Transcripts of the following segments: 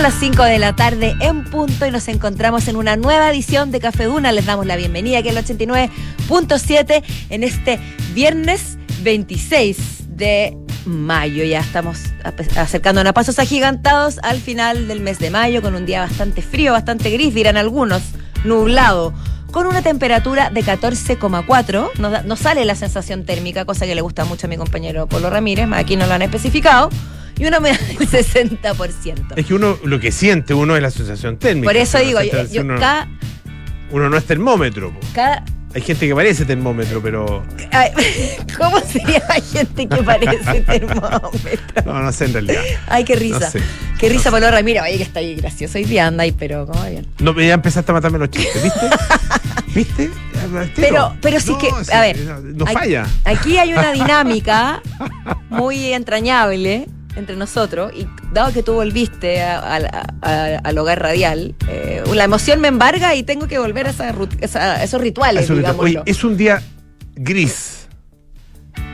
Son las 5 de la tarde en punto y nos encontramos en una nueva edición de Café Duna. Les damos la bienvenida aquí el 89.7 en este viernes 26 de mayo. Ya estamos acercándonos a pasos agigantados al final del mes de mayo con un día bastante frío, bastante gris, dirán algunos, nublado con una temperatura de 14,4. No, no, sale la sensación térmica, cosa que le gusta mucho a mi compañero Polo Ramírez, aquí no lo han especificado y uno me da el 60%. Es que uno lo que siente uno es la sensación térmica. Por eso digo, yo, uno, cada, uno no es termómetro. Cada, hay gente que parece termómetro, pero. ¿Cómo sería la gente que parece termómetro? No, no sé en realidad. Ay, qué risa. qué risa, no Polo Ramírez. Oye, que está ahí gracioso. Hoy día anda ahí, pero ¿cómo bien? No, ya empezaste a matarme los chistes, ¿viste? ¿Viste? Pero, pero sí que, a ver. No falla. Aquí hay una dinámica muy entrañable entre nosotros y dado que tú volviste al hogar radial, eh, la emoción me embarga y tengo que volver a, esos rituales. es un día gris.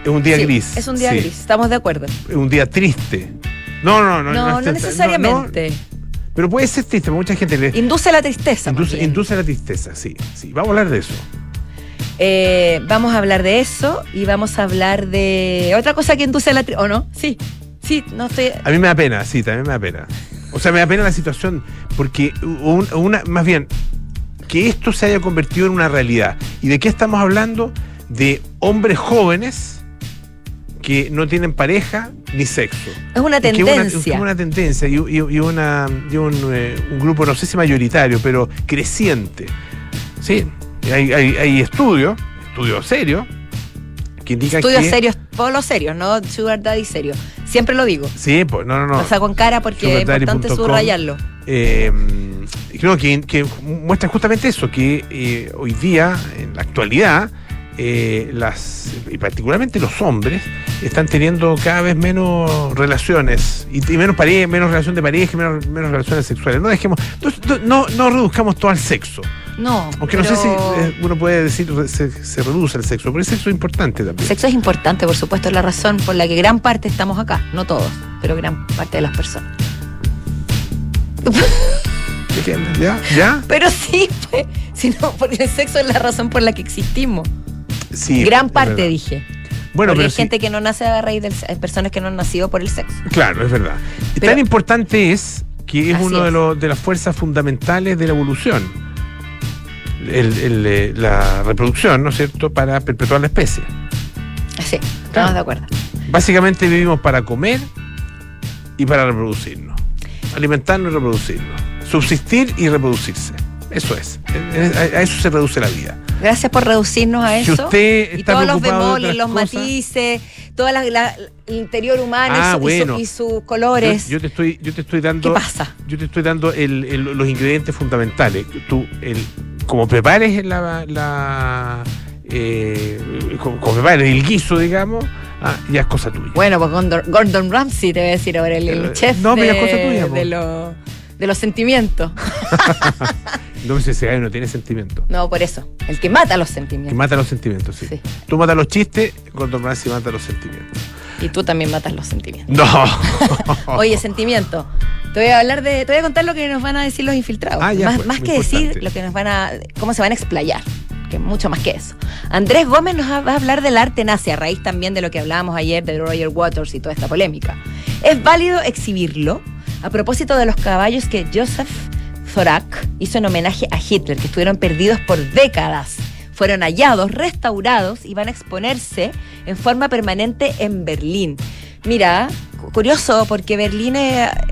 Es un día gris. Es un día gris, estamos de acuerdo. Es un día triste. No, no, no. No, no, necesariamente. pero puede ser triste, mucha gente le. Induce la tristeza. Induce, induce la tristeza, sí, sí. Vamos a hablar de eso. Eh, vamos a hablar de eso y vamos a hablar de otra cosa que induce la tristeza. ¿O no? Sí. Sí, no sé. A mí me da pena, sí, también me da pena. O sea, me da pena la situación, porque una, más bien, que esto se haya convertido en una realidad. ¿Y de qué estamos hablando? De hombres jóvenes que no tienen pareja ni sexo. Es una tendencia. Es una, tendencia y, una, eh, un, grupo, no sé si mayoritario, pero creciente. Sí, hay, hay, hay estudios, estudios serios, Estudios serios, todos los serios, no Sugar Daddy serio. Siempre lo digo. Sí, pues no, no, no. Lo saco en cara porque es importante subrayarlo. Eh, creo que, muestra justamente eso, que eh, hoy día, en la actualidad, eh, las y particularmente los hombres están teniendo cada vez menos relaciones y, menos pareja, menos relación de pareja, menos, menos relaciones sexuales. No dejemos, no, no reduzcamos todo al sexo. No. Aunque no sé si eh, uno puede decir se, se reduce el sexo, pero el sexo es importante también. El sexo es importante, por supuesto, es la razón por la que gran parte estamos acá. No todos, pero gran parte de las personas. ¿Ya? ¿Ya? Pero sí, pues, sino porque el sexo es la razón por la que existimos. Sí. Gran parte, dije. Bueno, Porque hay gente que no nace a raíz del hay personas que no han nacido por el sexo. Claro, es verdad. Tan importante es que es una de, de las fuerzas fundamentales de la evolución el, eh, la reproducción, ¿no es cierto?, para perpetuar la especie. Sí, estamos de acuerdo. Básicamente vivimos para comer y para reproducirnos. Alimentarnos y reproducirnos. Subsistir y reproducirse. Eso es. A eso se reduce la vida. Gracias por reducirnos a eso. Usted y todos los bemoles, los matices, todo el interior humano ah, y, sus colores. Yo, te estoy, yo te estoy dando. ¿Qué pasa? Yo te estoy dando los ingredientes fundamentales. Tú, el, como prepares la, la eh, como, prepares el guiso, digamos, ah, ya es cosa tuya. Bueno, pues Gordon, Ramsay te voy a decir ahora, el, el eh, chef no, de, cosa tuya, de, de los sentimientos. no sé si no tiene sentimientos. No, por eso. El que mata los sentimientos. Que mata los sentimientos, sí. Tú matas los chistes, Gordon Ramsay mata los sentimientos. Y tú también matas los sentimientos. No. Oye, sentimiento. Te voy a hablar de, te voy a contar lo que nos van a decir los infiltrados. Ah, más, pues, más que decir lo que nos van a, cómo se van a explayar. Que mucho más que eso. Andrés Gómez nos va a hablar del arte nazi, a raíz también de lo que hablábamos ayer de Roger Waters y toda esta polémica. ¿Es válido exhibirlo? A propósito de los caballos que Joseph Zorak hizo en homenaje a Hitler, que estuvieron perdidos por décadas fueron hallados, restaurados y van a exponerse en forma permanente en Berlín. Mira, curioso porque Berlín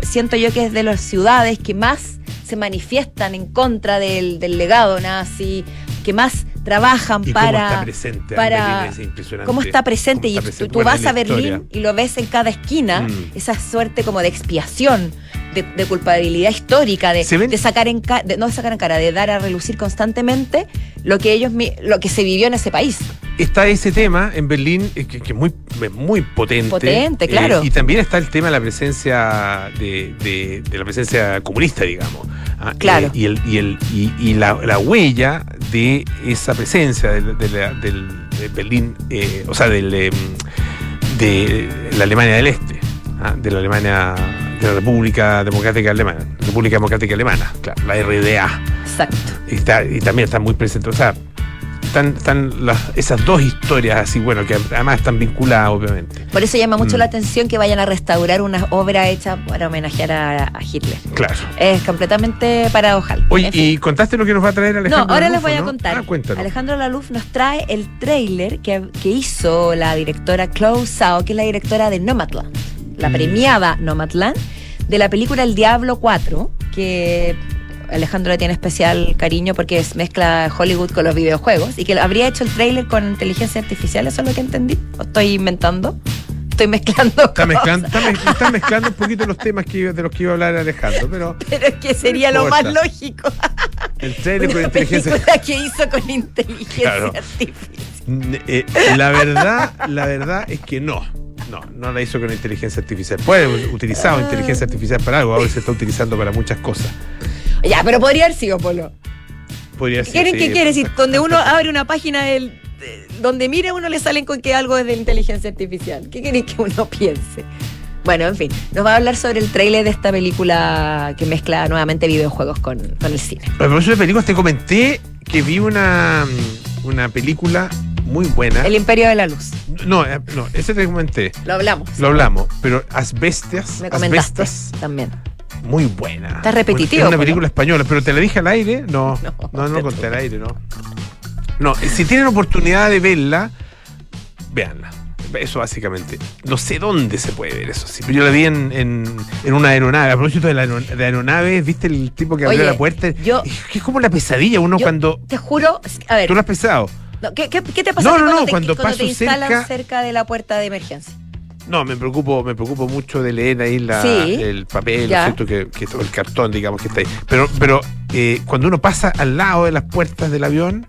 siento yo que es de las ciudades que más se manifiestan en contra del, legado nazi, que más trabajan para. Cómo está presente, para cómo está presente. y tú, vas a Berlín y lo ves en cada esquina, mm. esa suerte como de expiación de, culpabilidad histórica, de, de sacar en de, no de sacar en cara, de dar a relucir constantemente lo que ellos lo que se vivió en ese país. Está ese tema en Berlín eh, que, es muy, muy potente. Potente, claro. Eh, y también está el tema de la presencia de, la presencia comunista, digamos. Ah, claro. Eh, y, el, y, el, y, la, huella de esa presencia del, Berlín, o sea, del, de la Alemania del Este, ah, de la Alemania de la República Democrática Alemana. República Democrática Alemana, claro, la RDA. Exacto. Y, está- y también está muy presente. O sea, están, están las- esas dos historias así, bueno, que además están vinculadas, obviamente. Por eso llama mucho Mm. la atención que vayan a restaurar una obra hecha para homenajear a, a Hitler. Claro. Es completamente paradojal. Oye, En fin. y contaste lo que nos va a traer No, Alejandro. ahora les voy a ¿no? contar. Ah. Alejandro Laluf nos trae el tráiler que, que hizo la directora Chloe Zhao, que es la directora de Nomadland, la Mm. premiada Nomadland, de la película El Diablo 4, que Alejandro le tiene especial cariño porque es, mezcla Hollywood con los videojuegos y que habría hecho el tráiler con inteligencia artificial, eso es lo que entendí. ¿O estoy inventando? Estoy mezclando. Está mezclando, está, mez- está mezclando un poquito los temas que, de los que iba a hablar Alejandro, pero Pero es que sería No lo más lógico. el trailer con inteligencia. película que hizo con inteligencia Claro. artificial. Eh, la verdad, la verdad es que no. No, no la hizo con inteligencia artificial. Puede haber utilizado Ah. inteligencia artificial para algo, ahora se está utilizando para muchas cosas. Ya, pero podría haber sido Polo. Podría ¿Qué ser. quieren sí, que quiere decir? Donde uno abre una página del, de- donde mire uno le salen con que algo es de inteligencia artificial. ¿Qué queréis que uno piense? Bueno, en fin, nos va a hablar sobre el tráiler de esta película que mezcla nuevamente videojuegos con, con el cine. A propósito de películas, te comenté que vi una, una película muy buena. El Imperio de la Luz. No, eh, no, ese te comenté. Lo hablamos. Lo hablamos, pero Asbestas, Me comentaste Asbestas, también. muy buena. Está repetitivo, Es una Polo. película española, pero te la dije al aire, no, No, no, no, conté al aire, no. No, si tienen oportunidad de verla, véanla. Eso básicamente. No sé dónde se puede ver eso, sí, pero yo la vi en, en, en una aeronave. A propósito de la de aeronave, ¿viste el tipo que abrió Oye, la puerta? yo- es como la pesadilla, uno Yo cuando... Te juro, a ver, Tú lo has pesado. No, ¿qué, qué, qué te pasa No, no, cuando, no, te, cuando cuando te instalan cerca- cerca de la puerta de emergencia? No, me preocupo, me preocupo mucho de leer ahí la, Sí. el papel, Ya. ¿no es cierto? Que, el cartón, digamos, que está ahí. Pero, pero eh, cuando uno pasa al lado de las puertas del avión,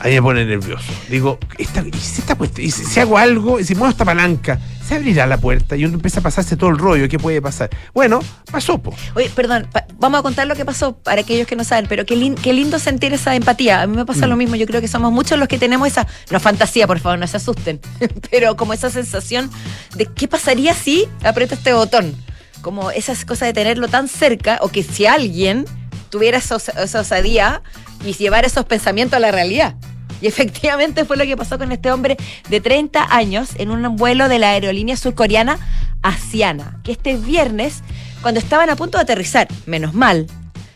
ahí me pone nervioso. Digo, esta, ¿y si, esta y si- si hago algo, y si muevo esta palanca, ¿se abrirá la puerta? Y uno empieza a pasarse todo el rollo, ¿qué puede pasar? Bueno, pasó, po. Oye, perdón, pa- vamos a contar lo que pasó para aquellos que no saben, pero qué, lin- qué lindo sentir esa empatía. A mí me pasa Mm. lo mismo, yo creo que somos muchos los que tenemos esa, no fantasía, por favor, no se asusten, pero como esa sensación de qué pasaría si aprieto este botón. Como esas cosas de tenerlo tan cerca, o que si alguien tuviera esa, os- esa osadía y llevar esos pensamientos a la realidad. Y efectivamente fue lo que pasó con este hombre de 30 años en un vuelo de la aerolínea surcoreana Asiana, que este viernes, cuando estaban a punto de aterrizar, menos mal,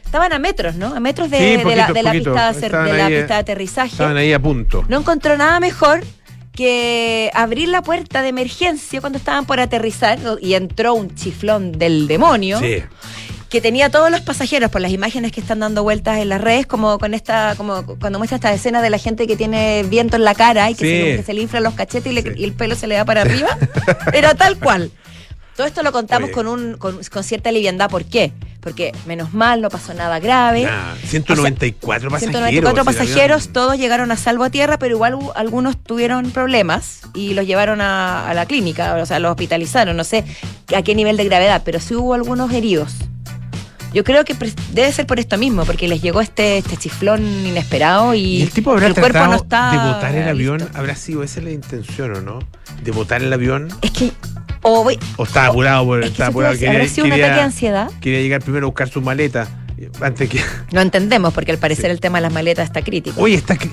estaban a metros, ¿no? A metros de, Sí, de la, de la pista, de la ahí, eh, pista de aterrizaje. Estaban ahí a punto. No encontró nada mejor que abrir la puerta de emergencia cuando estaban por aterrizar y entró un chiflón del demonio Sí. Que tenía todos los pasajeros por las imágenes que están dando vueltas en las redes, como con esta, como cuando muestra esta escena de la gente que tiene viento en la cara y que, Sí. se, como que se le inflan los cachetes y, le- Sí. y el pelo se le da para arriba. Era tal cual. Todo esto lo contamos Oye. con, un, con, con cierta liviandad. ¿Por qué? Porque menos mal, no pasó nada grave. Nah, 194 pasajeros. 194 si el pasajeros, todos llegaron a salvo a tierra, pero igual algunos tuvieron problemas y los llevaron a, a la clínica, o sea, los hospitalizaron, no sé a qué nivel de gravedad, pero sí hubo algunos heridos. Yo creo que debe ser por esto mismo, porque les llegó este, este chiflón inesperado y, Y el tipo habrá el cuerpo no está de botar el avión, listo. habrá sido esa la intención o no, de botar el avión, Es que, o voy- o estaba apurado por es que estaba apurado, decir, ¿habrá sido un ataque de ansiedad? quería llegar primero a buscar su maleta antes que No entendemos, porque al parecer Sí. el tema de las maletas está crítico. oye está, está-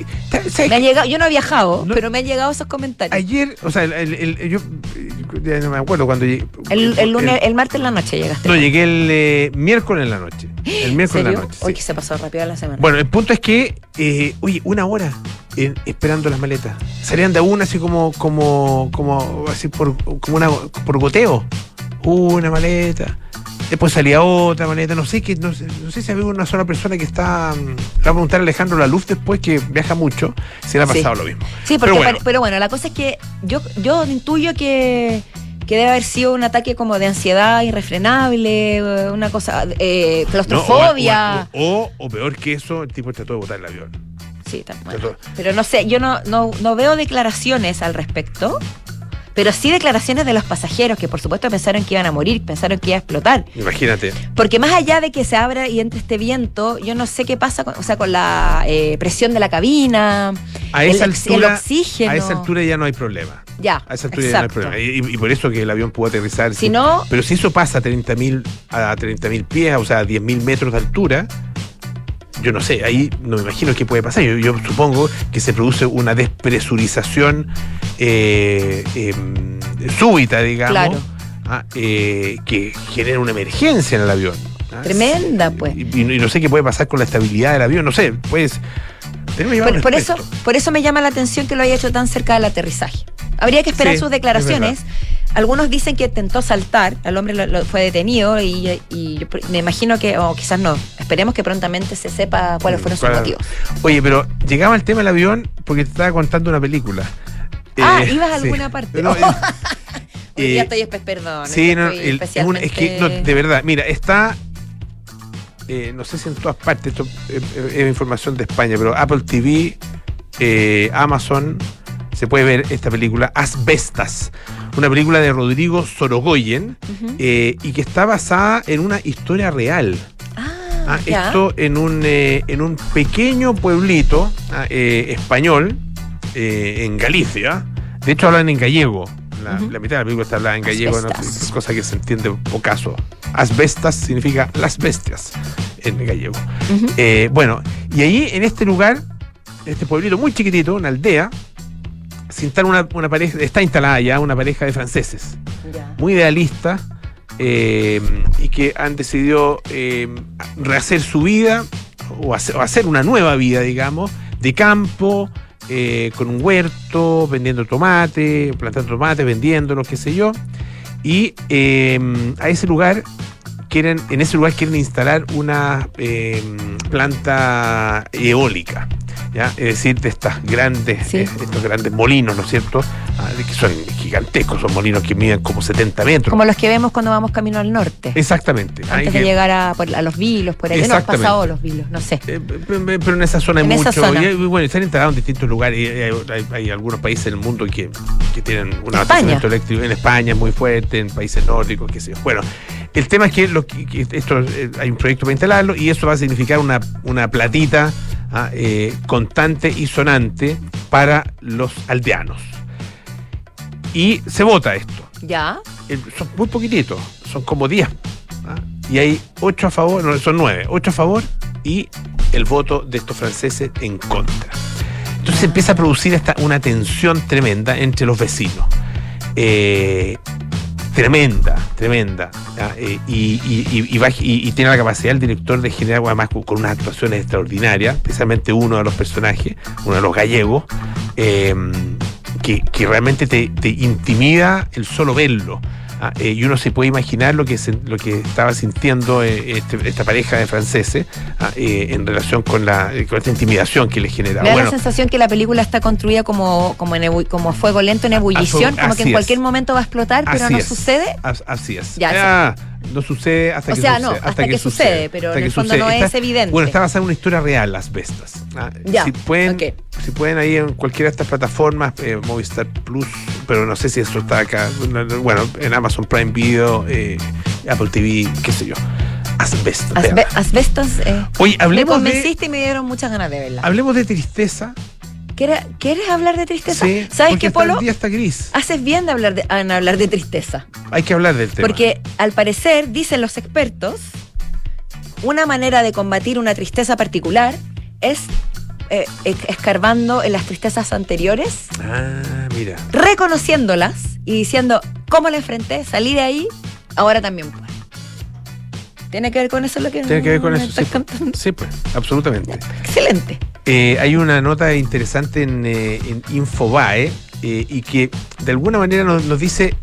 ¿sabes Me qué? llegado, yo no he viajado, No- pero me han llegado esos comentarios. ayer o sea el, el- el- yo ya no me acuerdo cuando llegué el, lunes, el martes en la noche llegaste. no llegué el eh, miércoles en la noche el ¿En miércoles en la noche Hoy sí. que se pasó rápido la semana. Bueno, el punto es que, eh, oye, una hora eh, esperando las maletas. Salían de una así como, como, como, así por, como una, por goteo. Una maleta. Después salía otra maleta. No sé que, no, sé- no sé si había una sola persona que está. mm, Le voy a preguntar a Alejandro La Luz después que viaja mucho. Si le ha Sí. pasado lo mismo. Sí, porque Pero bueno. bueno. pero bueno, la cosa es que yo, yo intuyo que, que debe haber sido un ataque como de ansiedad irrefrenable, una cosa, eh, No, claustrofobia. o, o- o- o peor que eso, el tipo trató de botar el avión. sí, está- bueno. Pero no sé, yo no, no, no veo declaraciones al respecto. Pero sí declaraciones de los pasajeros que por supuesto pensaron que iban a morir, pensaron que iba a explotar. Imagínate. Porque más allá de que se abra y entre este viento, yo no sé qué pasa con, o sea, con la eh, presión de la cabina, A el, esa ex- altura, el oxígeno. A esa altura ya no hay problema. Ya, A esa altura ya no hay problema. Y, y por eso que el avión pudo aterrizar. Si no- Pero si eso pasa a 30.000 a 30.000 pies, o sea, a 10.000 metros de altura, yo no sé, ahí no me imagino qué puede pasar. Yo, yo supongo que se produce una despresurización eh, em, súbita, digamos, Claro. ah, eh, que genera una emergencia en el avión. Ah. Tremenda, pues. Y, y no- sé qué puede pasar con la estabilidad del avión, no sé, pues. Por, por eso, por eso me llama la atención que lo haya hecho tan cerca del aterrizaje. Habría que esperar Sí, sus es declaraciones. Algunos dicen que intentó saltar, el hombre lo- lo- fue detenido y, y me imagino que, o quizás no, esperemos que prontamente se sepa cuáles fueron sus ¿Cuál- motivos. Oye, pero llegaba el tema del avión porque te estaba contando una película. Ah, Eh, ibas a sí. alguna parte. No, Hoy eh, día eh, estoy, espe- perdón. hoy sí, no, el- es, un- es que, no, de verdad, mira, está, eh, no sé si en todas partes, esto eh, eh, es información de España, pero Apple TV, eh, Amazon, se puede ver esta película, Asbestas, una película de Rodrigo Sorogoyen, eh, y que está basada en una historia real. Ah, Ah, esto en un, eh, en un pequeño pueblito ah, eh, español en Galicia. De hecho, hablan en gallego. La, la mitad de la película está hablada en gallego, ¿no? Es cosa que se entiende pocaso. Asbestas significa las bestias en gallego. Eh, bueno, y ahí en este lugar, en este pueblito muy chiquitito, una aldea, se instala una, una pareja, está instalada ya una pareja de franceses muy idealistas eh, y que han decidido eh, rehacer su vida o hacer, o hacer una nueva vida, digamos, de campo, eh, con un huerto, vendiendo tomate, plantando tomate, vendiéndolos, qué sé yo. Y eh, a ese lugar quieren, en ese lugar quieren instalar una eh, planta eólica. ¿Ya? Es decir, de estas grandes, Sí. eh, estos grandes molinos, ¿no es cierto? Ah, que son gigantescos, son molinos que miden como 70 metros. Como los que vemos cuando vamos camino al norte. Exactamente. Antes que- de llegar a, a los vilos, por ahí. No, han pasado los vilos, no sé. Eh, pero en esa zona hay En esa mucho. zona. Y hay- bueno, están instalados en distintos lugares. y hay, hay- hay algunos países del mundo que, que tienen un abastecimiento eléctrico. En España es muy fuerte, en países nórdicos, qué sé yo. Bueno, el tema es que, lo que- que esto eh, hay un proyecto para instalarlo y eso va a significar una, una platita ah, eh, constante y sonante para los aldeanos. Y se vota esto. Ya. Eh, son muy poquititos, son como 10. ¿ah? Y hay 8 a favor, no, son 9, 8 a favor y el voto de estos franceses en contra. Entonces se empieza a producir esta, una tensión tremenda entre los vecinos. Eh, tremenda, tremenda. Eh, y, tiene la capacidad el director de generar, además, con, unas actuaciones extraordinarias, especialmente uno de los personajes, uno de los gallegos, eh, que, que realmente te, te intimida el solo verlo. ¿Ah? Eh, y uno se puede imaginar lo que, se- lo que estaba sintiendo eh, este- esta pareja de franceses ¿ah? Eh, en relación con, la, con esta intimidación que le genera. Me da Bueno, la sensación que la película está construida como, como, en como fuego lento en ebullición, como que en es. cualquier momento va a explotar, pero Así no es. sucede. As- Así es. Ya, Ah, no sucede hasta O que sea, sucede. no, hasta que sucede, pero en el fondo no es evidente. Bueno, está basada en una historia real, Las Bestas. Ah, Ya, si, pueden, ok. si pueden ahí en cualquiera de estas plataformas, eh, Movistar Plus, pero no sé si eso está acá. no, no, Bueno, en Amazon Prime Video, eh, Apple TV, qué sé yo. Asbestas. Asbe- asbestos. Eh, Oye, me hablemos de, convenciste y me dieron muchas ganas de verla. hablemos de tristeza. ¿Quieres, quieres hablar de tristeza? Sí, ¿Sabes qué, Polo? El día está gris. Haces bien de hablar de, en hablar de tristeza. Hay que hablar del tema. Porque al parecer, dicen los expertos, una manera de combatir una tristeza particular es eh, escarbando en las tristezas anteriores, Ah, mira. reconociéndolas y diciendo cómo la enfrenté, salí de ahí, ahora también puedo. ¿Tiene que ver con eso lo que Tiene que ver con eso. Sí, contando? sí, pues, absolutamente. Excelente. Eh, hay una nota interesante en, eh, en Infobae eh, y que de alguna manera nos, nos dice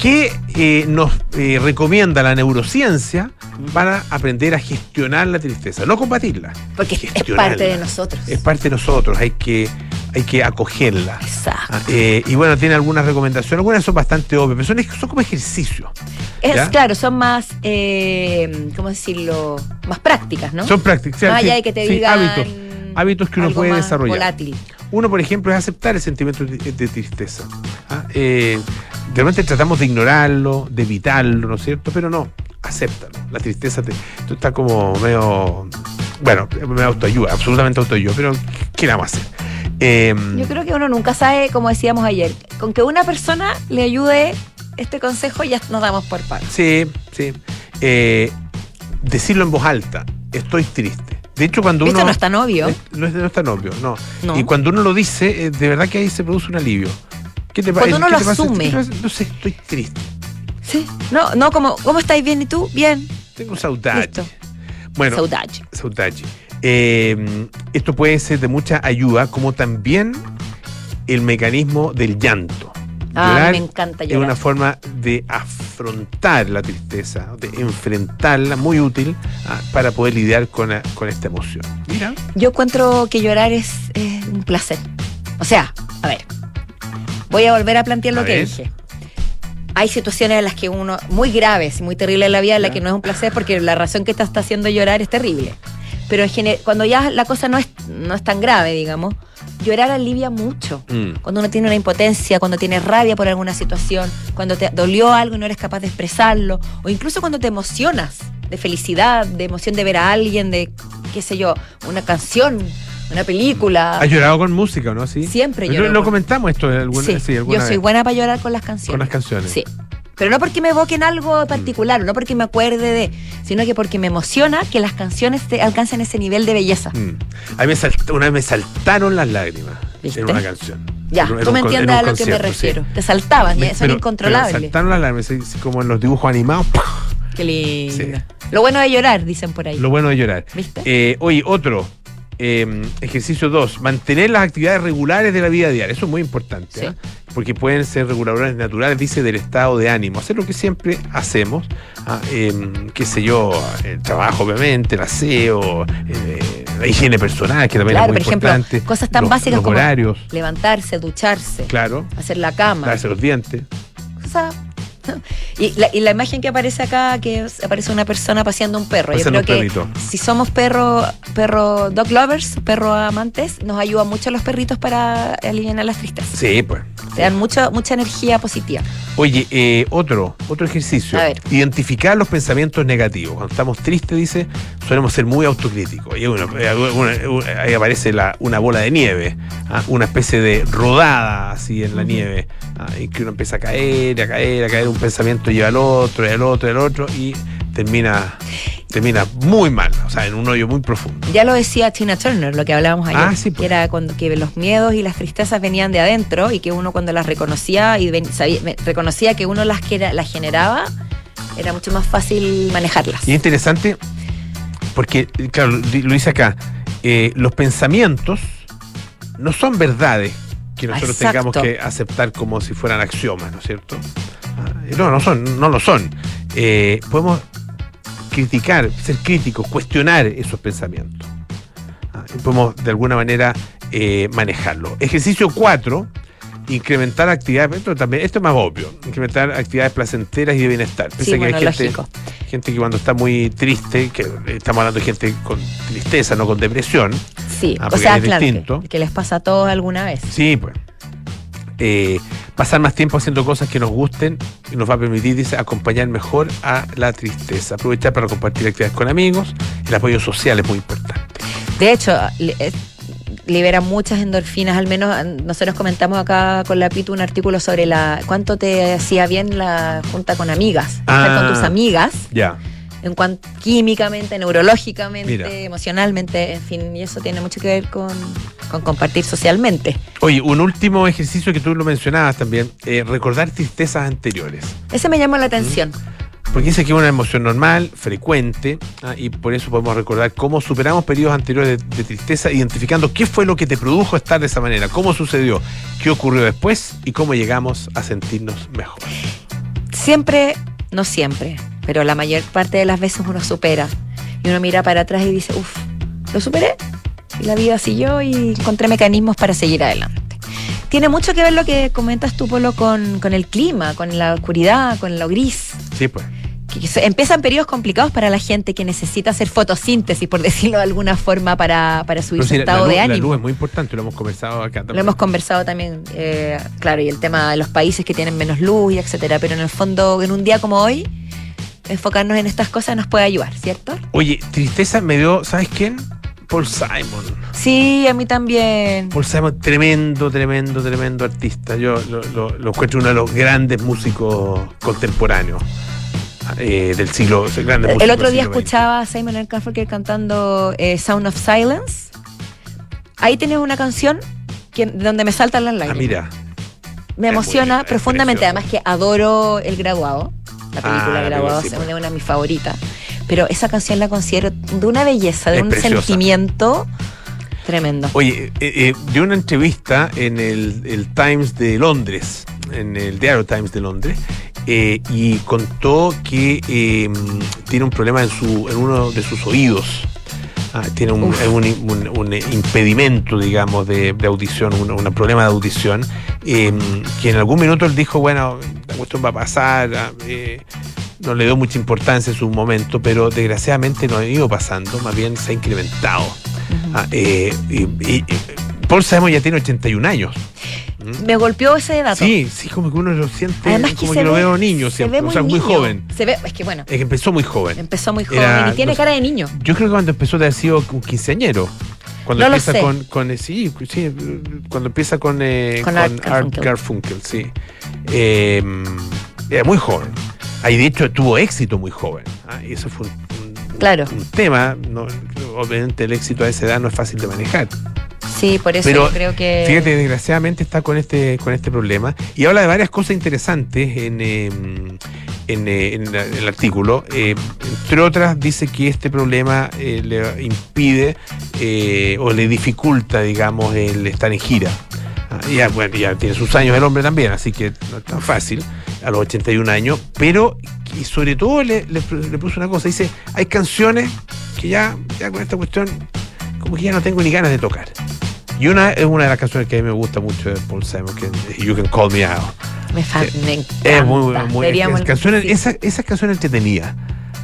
qué eh, nos eh, recomienda la neurociencia para aprender a gestionar la tristeza, no combatirla. Porque es parte de nosotros. Es parte de nosotros, hay que, hay que acogerla. Exacto. Ah, eh, y bueno, tiene algunas recomendaciones, algunas son bastante obvias, pero son, son como ejercicios. Es ¿ya? claro, son más, ¿cómo decirlo? Más prácticas, ¿no? Son prácticas. Más allá de que te sí, digan hábitos. hábitos que uno puede desarrollar. volátil. Uno, por ejemplo, es aceptar el sentimiento de, de tristeza. ¿ah? Eh, de repente tratamos de ignorarlo, de evitarlo, ¿no es cierto? Pero no, acéptalo. La tristeza te, tú está como medio, bueno, medio autoayuda, absolutamente autoayuda, pero ¿qué la vamos a hacer? Eh, Yo creo que uno nunca sabe, como decíamos ayer, con que una persona le ayude este consejo ya nos damos por pago. Sí, sí. Eh, decirlo en voz alta, estoy triste. De hecho, cuando uno... Esto no es tan obvio. Es- no, es, no es tan obvio, no. No. Y cuando uno lo dice, eh, de verdad que ahí se produce un alivio. ¿Qué te Cuando uno ¿Qué lo te asume. ¿Qué te pasa? No sé, estoy triste. Sí. No, no, como, ¿cómo estáis bien y tú? Bien. Tengo saudade. Listo. Bueno, Saudade. saudade. Eh, esto puede ser de mucha ayuda, como también el mecanismo del llanto. Ah, Llorar me encanta es llorar. una forma de afrontar la tristeza, de enfrentarla, muy útil ah, para poder lidiar con, la- con esta emoción. Mira. Yo encuentro que llorar es, un placer. O sea, a ver, voy a volver a plantear lo A que ver. dije. Hay situaciones en las que uno, muy graves y muy terribles en la vida, en la que no es un placer porque la razón que te está haciendo llorar es terrible. Pero en cuando ya la cosa no es, no es tan grave, digamos, llorar alivia mucho. Mm. Cuando uno tiene una impotencia, cuando tienes rabia por alguna situación, cuando te dolió algo y no eres capaz de expresarlo, o incluso cuando te emocionas de felicidad, de emoción de ver a alguien, de, qué sé yo, una canción, una película. ¿Has llorado con música o no? Sí. Siempre Lo- lloro Lo, con- comentamos esto alguna, Sí, sí, alguna yo soy vez, buena para llorar con las canciones. con las canciones. Sí. Pero no porque me evoquen algo particular, no porque me acuerde de, sino que porque me emociona que las canciones te alcancen ese nivel de belleza. Mm. A mí me salt- una vez me saltaron las lágrimas ¿Viste? en una canción. Ya, En tú me entiendes a lo que me sí. refiero. Te saltaban, Me- son pero- incontrolables. pero saltaron las lágrimas, como en los dibujos animados. Qué lindo. Sí. Lo bueno de llorar, dicen por ahí. Lo bueno de llorar. ¿Viste? Eh, oye, otro. Eh, ejercicio 2. Mantener las actividades regulares de la vida diaria. Eso es muy importante. Sí. ¿eh? Porque pueden ser reguladores naturales, dice, del estado de ánimo. Hacer lo que siempre hacemos. ah, em, qué sé yo, el trabajo, obviamente, el aseo, eh, la higiene personal, que también Claro, es muy por ejemplo, importante. cosas tan los- básicas los como horarios, levantarse, ducharse, claro. hacer la cama. Lavarse los dientes. O sea, y, la, y la imagen que aparece acá, que es- aparece una persona paseando un perro. Yo creo que si somos perro, perro dog lovers, perro amantes, nos ayudan mucho los perritos para aliviar las tristezas. Sí, pues. Te dan mucha, mucha energía positiva. Oye, eh, otro, otro ejercicio. A ver. Identificar los pensamientos negativos. Cuando estamos tristes, dice, solemos ser muy autocríticos. Y eh, una- una- ahí aparece la- una bola de nieve, ¿ah? una especie de rodada así en la nieve, ¿ah? y que uno empieza a caer, a caer, a caer, un pensamiento lleva al otro, y al otro, y al otro, y termina, termina muy mal, o sea, en un hoyo muy profundo. Ya lo decía Tina Turner, lo que hablábamos ayer, Ah, sí, pues. que era cuando que los miedos y las tristezas venían de adentro y que uno cuando las reconocía y ven- sabía- reconocía que uno las, que las generaba, era mucho más fácil manejarlas. Y es interesante porque, claro, lo dice acá, eh, los pensamientos no son verdades que nosotros Exacto. tengamos que aceptar como si fueran axiomas, ¿no es cierto? Ah, No, no son, no lo son. Eh, podemos criticar, ser críticos, cuestionar esos pensamientos. Ah, y podemos de alguna manera eh, manejarlo. Ejercicio 4, incrementar actividades, esto también, esto es más obvio, incrementar actividades placenteras y de bienestar. Piensa Sí, que bueno, hay gente, gente que cuando está muy triste, que estamos hablando de gente con tristeza, no con depresión, Sí, Ah, o sea, es claro, distinto. que, que les pasa a todos alguna vez. sí, pues. Eh, pasar más tiempo haciendo cosas que nos gusten y nos va a permitir, dice, acompañar mejor a la tristeza. Aprovechar para compartir actividades con amigos. El apoyo social es muy importante. De hecho, eh, libera muchas endorfinas, al menos eh, nosotros comentamos acá con la Pitu un artículo sobre la cuánto te hacía bien la junta con amigas, estar Ah. con tus amigas, Ya. En cuanto químicamente, neurológicamente, Mira. emocionalmente, en fin, y eso tiene mucho que ver con, con compartir socialmente. Oye, un último ejercicio que tú lo mencionabas también, eh, recordar tristezas anteriores. Ese me llamó la atención. Porque dice que es una emoción normal, frecuente, ah, y por eso podemos recordar cómo superamos periodos anteriores de, de tristeza, identificando qué fue lo que te produjo estar de esa manera, cómo sucedió, qué ocurrió después y cómo llegamos a sentirnos mejor. Siempre, no siempre, pero la mayor parte de las veces uno supera. Y uno mira para atrás y dice, uff, lo superé. Y la vida siguió y encontré mecanismos para seguir adelante. Tiene mucho que ver lo que comentas tú, Polo, con, con el clima, con la oscuridad, con lo gris. Sí, pues. que empiezan periodos complicados para la gente que necesita hacer fotosíntesis, por decirlo de alguna forma, para, para subir su la- estado la, luz, de la ánimo. luz es muy importante, lo hemos conversado acá también. Lo hemos conversado también, eh, claro, y el tema de los países que tienen menos luz y etcétera, pero en el fondo, en un día como hoy, enfocarnos en estas cosas nos puede ayudar, ¿cierto? Oye, tristeza me dio, ¿sabes quién? Paul Simon. Sí, a mí también. Paul Simon, tremendo, tremendo, tremendo artista. Yo lo, lo- lo encuentro uno de los grandes músicos contemporáneos eh, del siglo. grandes El otro día escuchaba a Simon Garfunkel cantando eh, Sound of Silence. Ahí tienes una canción que, donde me saltan las Ah, lágrimas. mira. me es emociona profundamente. Además que adoro El Graduado. La película Ah, Graduado sí, es pues. una de mis favoritas. Pero esa canción la considero de una belleza, de Es un preciosa. sentimiento tremendo. Oye, eh, eh, dio una entrevista en el, el Times de Londres, en el diario Times de Londres, eh, y contó que eh, tiene un problema en, su, en uno de sus oídos. Ah, tiene un, Uf. un- un- un impedimento, digamos, de, de audición, un, problema de audición, eh, que en algún minuto él dijo, bueno, la cuestión va a pasar, ah, eh, no le dio mucha importancia en su momento, pero desgraciadamente no ha ido pasando, más bien se ha incrementado. Ujú. Ah, eh, y, y- y Paul Simon ya tiene 81 años. ¿Mm? Me golpeó ese dato. Sí, sí, como que uno lo siente, Además que como se que lo ve- veo niño se ve o sea, muy niño. joven. Se ve, es que bueno, Es que empezó muy joven. empezó muy joven Era- y tiene no cara de niño. Yo creo que cuando empezó de haber sido un quinceañero. Cuando No empieza con, con eh, sí, sí, cuando empieza con, eh, Con Art Garfunkel. Garfunkel, sí. Eh, era muy joven. Ahí de hecho tuvo éxito muy joven. Ah, y eso fue un, un- Claro. un tema. no- obviamente el éxito a esa edad no es fácil de manejar. Sí, por eso Pero yo creo que. Fíjate, desgraciadamente está con este, con este problema. Y habla de varias cosas interesantes en, eh, en, eh, en la- en el artículo. Eh, entre otras, dice que este problema eh, le impide o le dificulta, digamos, el estar en gira. Ah, ya, bueno, ya tiene sus años el hombre también, así que no es tan fácil, a los 81 años. Pero, y sobre todo, le, le, le puso una cosa: dice, hay canciones que ya, ya con esta cuestión, como que ya no tengo ni ganas de tocar. Y una es una de las canciones que a mí me gusta mucho de Paul Simon, que es You Can Call Me Out. Me, me encanta. Es muy, muy es canciones, sí. esa, esa canción entretenida.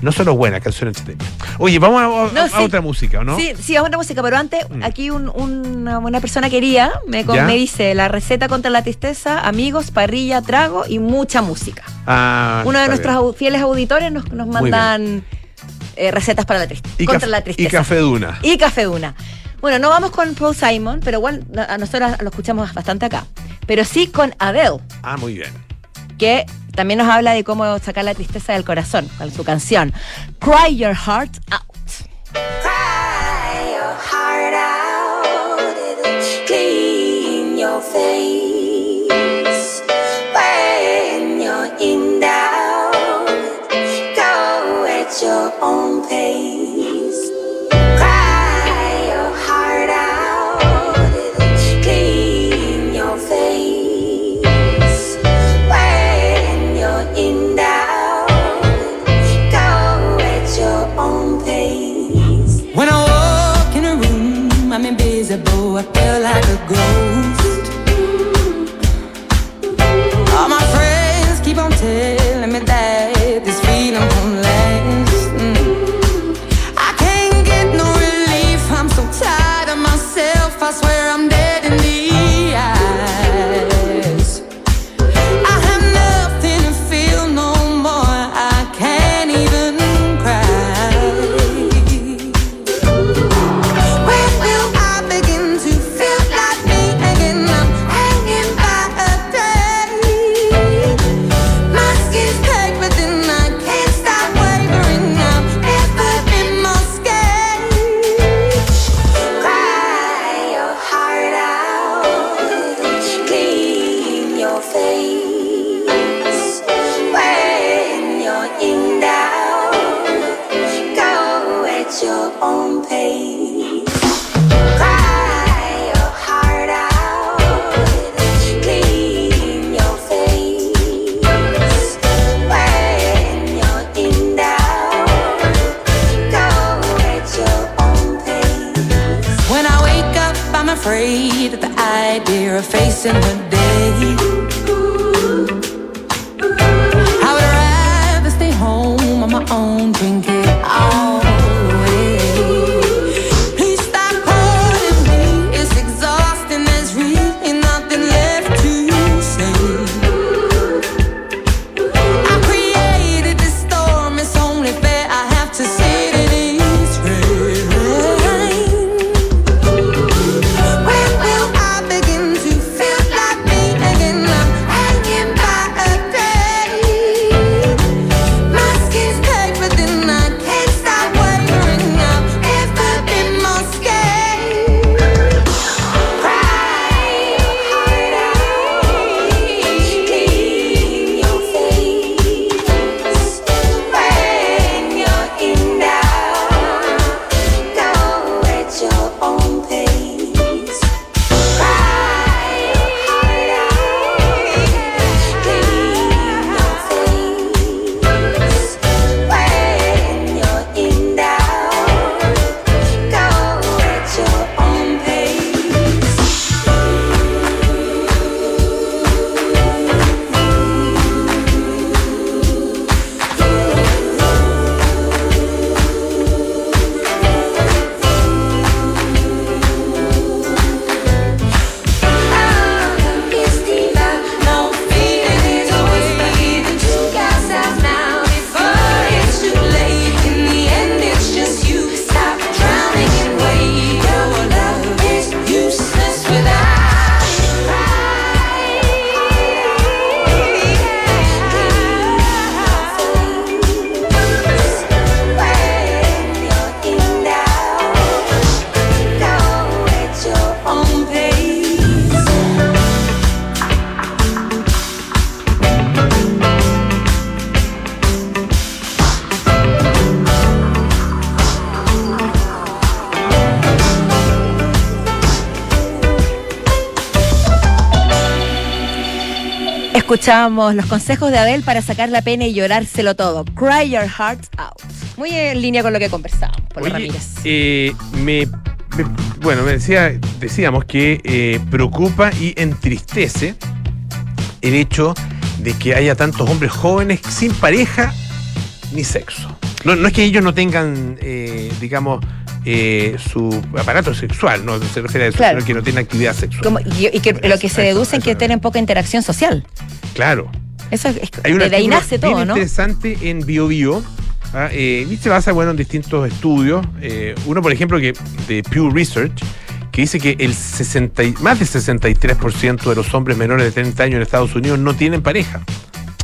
No solo buena, canción entretenida. Oye, vamos a, a- No, a sí. otra música, ¿o ¿no? Sí, sí, a una música, pero antes, Mm. aquí un- una buena persona quería, me, me dice la receta contra la tristeza, amigos, parrilla, trago y mucha música. Ah, Uno de nuestros bien. fieles auditores nos, nos mandan eh, recetas para la tristeza. y, contra la y tristeza. Café Duna. Y Café Duna. Bueno, no vamos con Paul Simon, pero igual a a nosotros lo escuchamos bastante acá. Pero sí con Adele, Ah, muy bien. que también nos habla de cómo sacar la tristeza del corazón con su canción Cry Your Heart Out. Escuchamos los consejos de Abel para sacar la pena y llorárselo todo. Cry your heart out. Muy en línea con lo que conversamos, por Oye, Ramírez. eh, me, me- bueno, me decía, decíamos que eh, preocupa y entristece el hecho de que haya tantos hombres jóvenes sin pareja ni sexo. No, no es que ellos no tengan, eh, digamos, eh, su aparato sexual, no se refiere a eso, Claro. sino que no tienen actividad sexual. Como- y, y que lo que se deduce es que tienen poca interacción social. Claro. Eso es, es- Hay un de ahí bien todo, ¿no? interesante en BioBio. ¿ah? Eh, y se basa bueno, en distintos estudios. Eh, uno, por ejemplo, que de Pew Research, que dice que el 60, y- más del 63% de los hombres menores de 30 años en Estados Unidos no tienen pareja.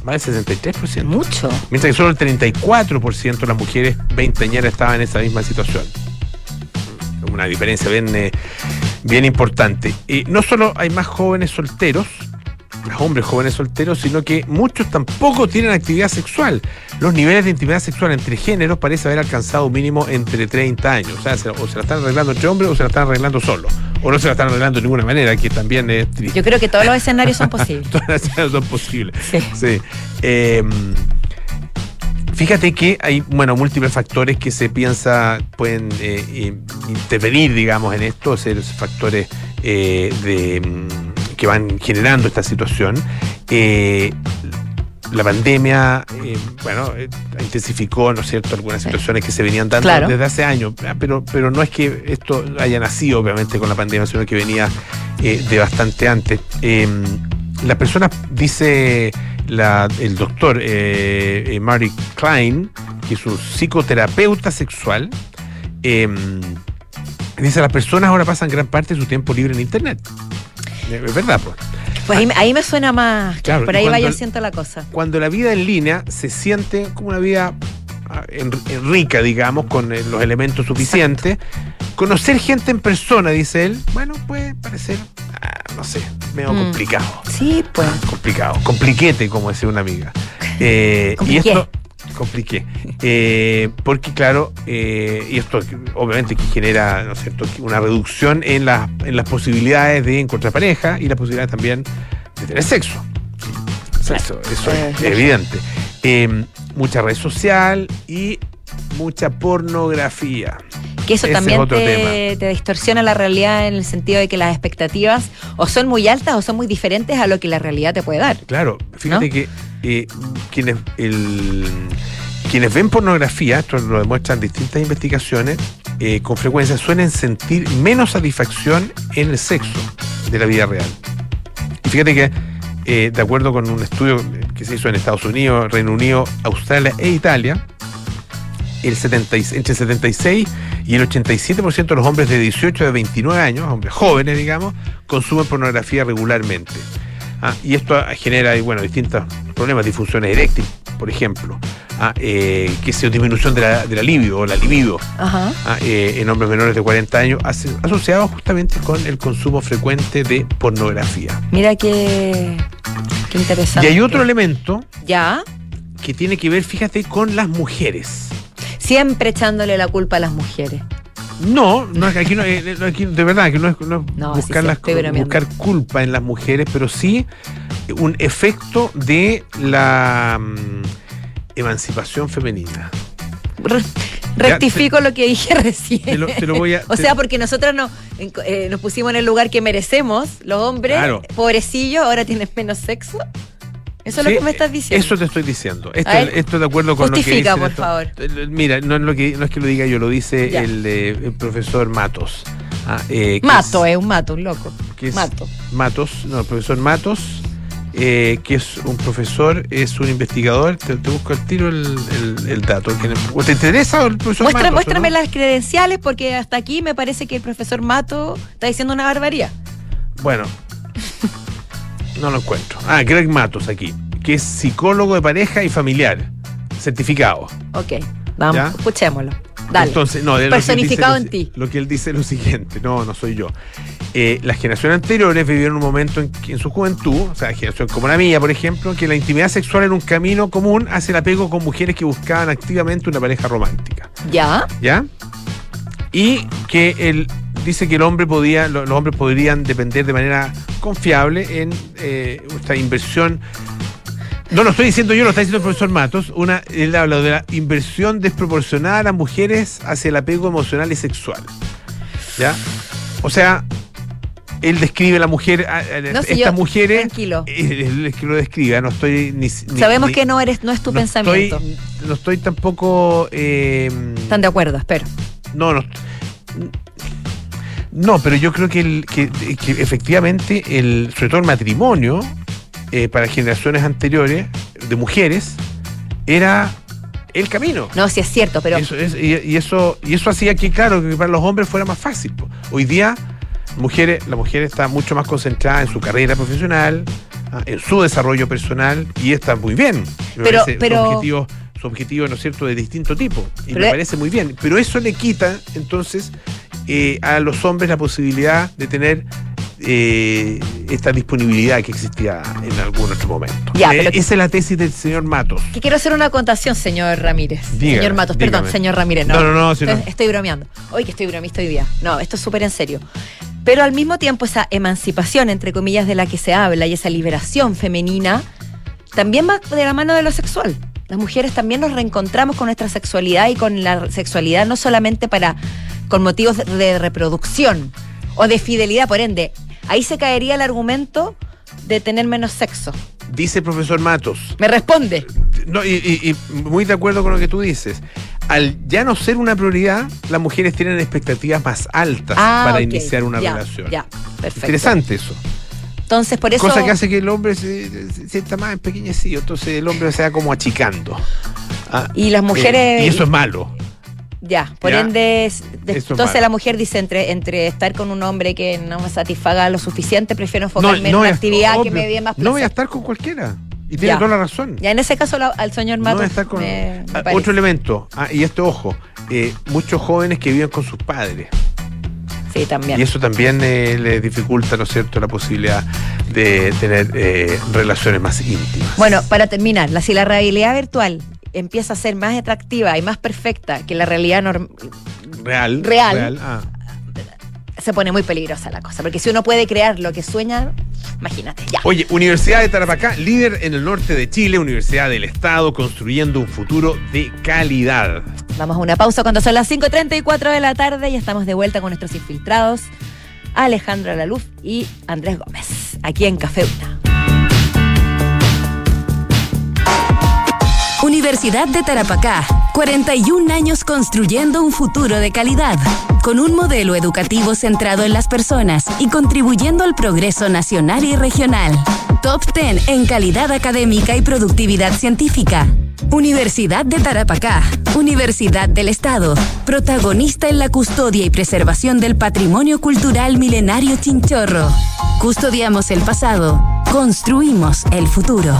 Más del 63%. Mucho. Mientras que solo el 34% de las mujeres veinteañeras estaban en esa misma situación. Una diferencia bien, eh, bien importante. Y no solo hay más jóvenes solteros, hombres jóvenes solteros, sino que muchos tampoco tienen actividad sexual. Los niveles de intimidad sexual entre géneros parece haber alcanzado un mínimo entre 30 años. O sea, se- o se la están arreglando entre hombres o se la están arreglando solos. O no se la están arreglando de ninguna manera, que también es triste. Yo creo que todos los escenarios son posibles. Todas las escenas son posibles. Sí. Sí. Eh, fíjate que hay, bueno, múltiples factores que se piensa pueden eh, eh, intervenir, digamos, en esto, ser factores eh, de, mm, que van generando esta situación. Eh, la pandemia, eh, bueno, eh, intensificó, ¿no es cierto?, algunas situaciones que se venían dando Claro. desde hace años, ah, pero, pero no es que esto haya nacido, obviamente, con la pandemia, sino que venía eh, de bastante antes. Las personas, dice la- el doctor eh, Marty Klein, que es un psicoterapeuta sexual, dice las personas ahora pasan gran parte de su tiempo libre en Internet. Eh, Es verdad, pues. Pues ahí, me- ahí me suena más. que Claro, por ahí cuando vaya siento la cosa. cuando la vida en línea se siente como una vida ah, en- en rica, digamos, con eh, los elementos suficientes, conocer gente en persona, dice él, bueno, puede parecer, ah, no sé, medio Mm. complicado. Sí, pues. Complicado, compliquete, como decía una amiga. Eh, y esto, compliqué. Eh, porque, claro, eh, y esto obviamente que genera, ¿no es cierto?, una reducción en, las en las posibilidades de encontrar pareja y la posibilidad también de tener sexo. Sexo, eso es evidente. Eh, mucha red social y mucha pornografía. Que eso Ese también te, te distorsiona la realidad en el sentido de que las expectativas o son muy altas o son muy diferentes a lo que la realidad te puede dar. Claro, fíjate ¿No? que eh, quienes, el- quienes ven pornografía, esto lo demuestran distintas investigaciones, eh, con frecuencia suelen sentir menos satisfacción en el sexo de la vida real. Y fíjate que, eh, de acuerdo con un estudio que se hizo en Estados Unidos, Reino Unido, Australia e Italia, el 70 y- entre el 76 y el 87% de los hombres de 18 a 29 años, hombres jóvenes, digamos, consumen pornografía regularmente. Ah, y esto genera, y, bueno, distintos problemas, disfunciones eréctiles, por ejemplo, ah, eh, que sea disminución de la, de la libido o la libido Ajá. ah, eh, en hombres menores de 40 años, aso- asociado justamente con el consumo frecuente de pornografía. Mira qué, qué Y interesante. hay otro elemento Ya. que tiene que ver, fíjate, con las mujeres. Siempre echándole la culpa a las mujeres. No, no es que aquí no, eh, no, aquí de verdad que no es, no es No, sí, buscar, sí, las- buscar culpa en las mujeres, pero sí un efecto de la mm, emancipación femenina. Re- rectifico lo que dije recién. te lo- te lo voy a- o sea, porque nosotros no, eh, nos pusimos en el lugar que merecemos, los hombres, Claro. pobrecillos, ahora tienen menos sexo. Eso es Sí, lo que me estás diciendo. Eso te estoy diciendo. Esto, A ver, esto de acuerdo con justifica, lo que por favor. Mira, no es, lo que, no es que lo diga yo, lo dice el, eh, el profesor Matos. Ah, eh, Mato, es- un mato, un loco. es Mato. Matos, no, el profesor Matos, eh, que es un profesor, es un investigador. Te, te busco al tiro el, el- el dato. ¿Quién es? ¿Te interesa el profesor Muestra- Matos? o muéstrame no? las credenciales porque hasta aquí me parece que el profesor Mato está diciendo una barbaridad. Bueno, no lo encuentro. Ah, Greg Matos aquí, que es psicólogo de pareja y familiar, certificado. Ok, vamos, ¿Ya? escuchémoslo. Dale. Entonces, no, Personificado dice en ti. lo- que él dice es lo siguiente, no, no soy yo. Eh, las generaciones anteriores vivieron un momento en, en su juventud, o sea, generación como la mía, por ejemplo, que la intimidad sexual era un camino común hacia el apego con mujeres que buscaban activamente una pareja romántica. ¿Ya? ¿Ya? Y que él dice que el hombre podía, lo- los hombres podrían depender de manera confiable en eh, esta inversión No lo estoy diciendo yo, lo está diciendo el profesor Matos. Una, él habla de la inversión desproporcionada a las mujeres hacia el apego emocional y sexual. ¿Ya? O sea, él describe a la mujer, a- a- No, sí, estas mujeres. tranquilo. eh, Él es que lo describe, no estoy ni. ni- Sabemos ni- que no eres, no es tu no pensamiento. Estoy, no estoy tampoco. eh, Están de acuerdo, espero. No, no. No, pero yo creo que, el, que, que efectivamente, el, sobre todo el matrimonio, eh, para generaciones anteriores, de mujeres, era el camino. No, sí es cierto, pero Eso es- y, y eso, y eso hacía que, claro, que para los hombres fuera más fácil. Hoy día, mujeres, la mujer está mucho más concentrada en su carrera profesional, ah, en su desarrollo personal, y está muy bien. Me Pero- objetivo, su objetivo, ¿no es cierto?, de distinto tipo. Y Pero me parece muy bien. Pero eso le quita, entonces, eh, a los hombres la posibilidad de tener eh, esta disponibilidad que existía en algún otro momento. Ya, Eh, esa es la tesis del señor Matos. que quiero hacer una acotación, señor Ramírez. Dígame, señor Matos, dígame. perdón, señor Ramírez. No, No, no, no, si no. estoy, estoy bromeando. Hoy que estoy bromista hoy día. No, esto es súper en serio. Pero al mismo tiempo esa emancipación, entre comillas, de la que se habla y esa liberación femenina, también va de la mano de lo sexual. Las mujeres también nos reencontramos con nuestra sexualidad y con la sexualidad no solamente para con motivos de- reproducción o de fidelidad, por ende, ahí se caería el argumento de tener menos sexo. Dice el profesor Matos, Me responde. No, y, y- y muy de acuerdo con lo que tú dices. Al ya no ser una prioridad, las mujeres tienen expectativas más altas Ah, para iniciar una ya, relación. Ya, perfecto. Interesante eso. Entonces, por eso. Cosa que hace que el hombre se, se sienta más empequeñecido, entonces el hombre se va como achicando. Ah, Y las mujeres. eh, y eso es malo. Ya, por Ya. ende. es- de- entonces malo. la mujer dice: entre, entre estar con un hombre que no me satisfaga lo suficiente, prefiero enfocarme en voy una a- actividad que me dé más placer. No voy a estar con cualquiera. Y tiene Ya. toda la razón. Ya en ese caso, la- al señor No Matos. voy a estar con... me- me Ah, otro elemento, ah, y esto ojo, eh, muchos jóvenes que viven con sus padres. Sí, también. Y eso también eh, les dificulta, ¿no es cierto?, la posibilidad de tener eh, relaciones más íntimas. Bueno, para terminar, la, si la realidad virtual empieza a ser más atractiva y más perfecta que la realidad normal, real. real. ah. Se pone muy peligrosa la cosa. Porque si uno puede crear lo que sueña, imagínate, ya. Oye, Universidad de Tarapacá, líder en el norte de Chile, Universidad del Estado, construyendo un futuro de calidad. Vamos a una pausa cuando son las 5.34 de la tarde y estamos de vuelta con nuestros infiltrados, Alejandra Laluz y Andrés Gómez, aquí en Café Una. Universidad de Tarapacá, 41 años construyendo un futuro de calidad, con un modelo educativo centrado en las personas y contribuyendo al progreso nacional y regional. Top 10 en calidad académica y productividad científica. Universidad de Tarapacá, Universidad del Estado, protagonista en la custodia y preservación del patrimonio cultural milenario chinchorro. Custodiamos el pasado, construimos el futuro.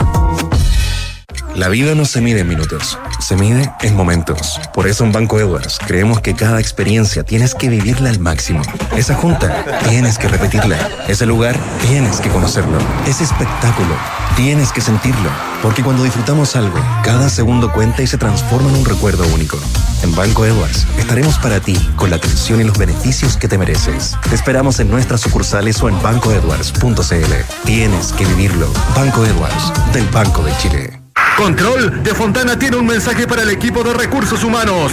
La vida no se mide en minutos, se mide en momentos. Por eso en Banco Edwards creemos que cada experiencia tienes que vivirla al máximo. Esa junta tienes que repetirla. Ese lugar tienes que conocerlo. Ese espectáculo tienes que sentirlo. Porque cuando disfrutamos algo, cada segundo cuenta y se transforma en un recuerdo único. En Banco Edwards estaremos para ti con la atención y los beneficios que te mereces. Te esperamos en nuestras sucursales o en bancoedwards.cl. Tienes que vivirlo. Banco Edwards, del Banco de Chile. Control de Fontana tiene un mensaje para el equipo de recursos humanos.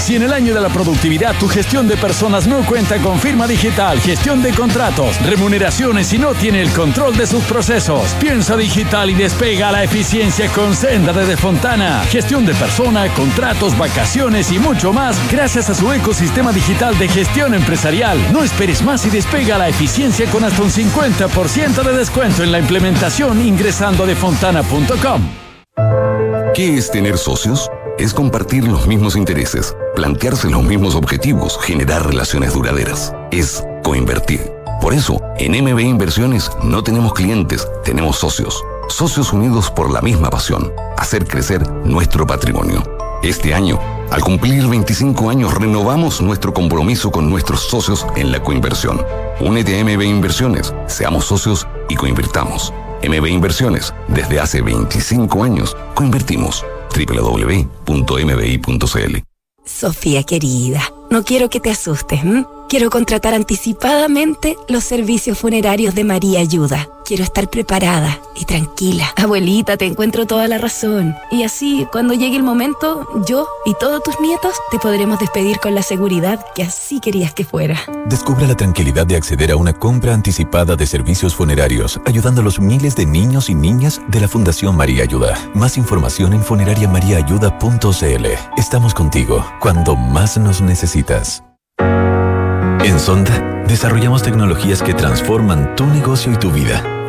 Si en el año de la productividad tu gestión de personas no cuenta con firma digital, gestión de contratos, remuneraciones y no tiene el control de sus procesos, piensa digital y despega la eficiencia con Senda de Fontana. Gestión de persona, contratos, vacaciones y mucho más gracias a su ecosistema digital de gestión empresarial. No esperes más y despega la eficiencia con hasta un 50% de descuento en la implementación ingresando a defontana.com. ¿Qué es tener socios? Es compartir los mismos intereses, plantearse los mismos objetivos, generar relaciones duraderas. Es coinvertir. Por eso, en MB Inversiones no tenemos clientes, tenemos socios. Socios unidos por la misma pasión, hacer crecer nuestro patrimonio. Este año, al cumplir 25 años, renovamos nuestro compromiso con nuestros socios en la coinversión. Únete a MB Inversiones, seamos socios y coinvirtamos. MB Inversiones, desde hace 25 años, coinvertimos. www.mbi.cl Sofía querida, no quiero que te asustes. Quiero contratar anticipadamente los servicios funerarios de María Ayuda. Quiero estar preparada y tranquila. Abuelita, te encuentro toda la razón. Y así, cuando llegue el momento, yo y todos tus nietos te podremos despedir con la seguridad que así querías que fuera. Descubra la tranquilidad de acceder a una compra anticipada de servicios funerarios, ayudando a los miles de niños y niñas de la Fundación María Ayuda. Más información en funerariamariaayuda.cl. Estamos contigo cuando más nos necesitas. En Sonda, desarrollamos tecnologías que transforman tu negocio y tu vida,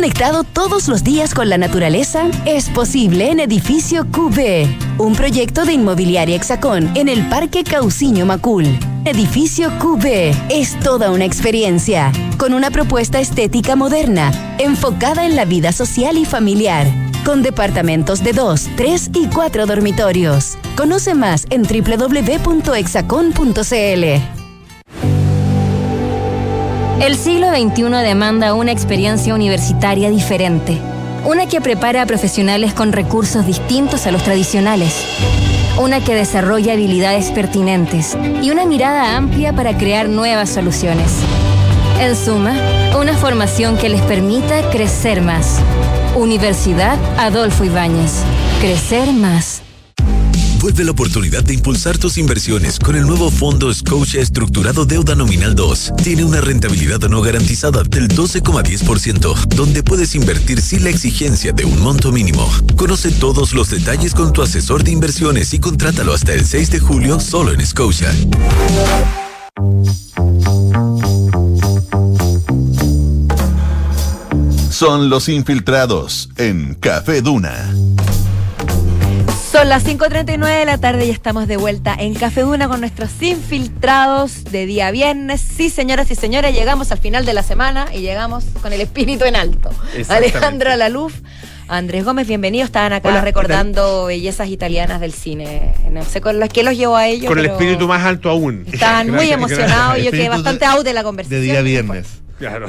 Conectado todos los días con la naturaleza es posible en Edificio QB, un proyecto de inmobiliaria Hexacón en el Parque Cauciño Macul. Edificio QB es toda una experiencia, con una propuesta estética moderna, enfocada en la vida social y familiar, con departamentos de 2, 3 y 4 dormitorios. Conoce más en www.hexacon.cl. El siglo XXI demanda una experiencia universitaria diferente, una que prepara a profesionales con recursos distintos a los tradicionales, una que desarrolla habilidades pertinentes y una mirada amplia para crear nuevas soluciones. En suma, una formación que les permita crecer más. Universidad Adolfo Ibáñez. Crecer más. Vuelve la oportunidad de impulsar tus inversiones con el nuevo fondo Scotia Estructurado Deuda Nominal 2. Tiene una rentabilidad no garantizada del 12,10%, donde puedes invertir sin la exigencia de un monto mínimo. Conoce todos los detalles con tu asesor de inversiones y contrátalo hasta el 6 de julio solo en Scotia. Son los infiltrados en Café Duna. Son las 5.39 de la tarde y estamos de vuelta en Café Duna con nuestros infiltrados de día viernes. Sí, señoras y señores, llegamos al final de la semana y llegamos con el espíritu en alto. Alejandra Laluf, Andrés Gómez, bienvenidos. Estaban acá Hola, ¿qué recordando bellezas italianas del cine. No sé con las que los llevó a ellos. Con el espíritu más alto aún. Estaban muy emocionados y yo quedé bastante out de la conversación. De día viernes. Claro.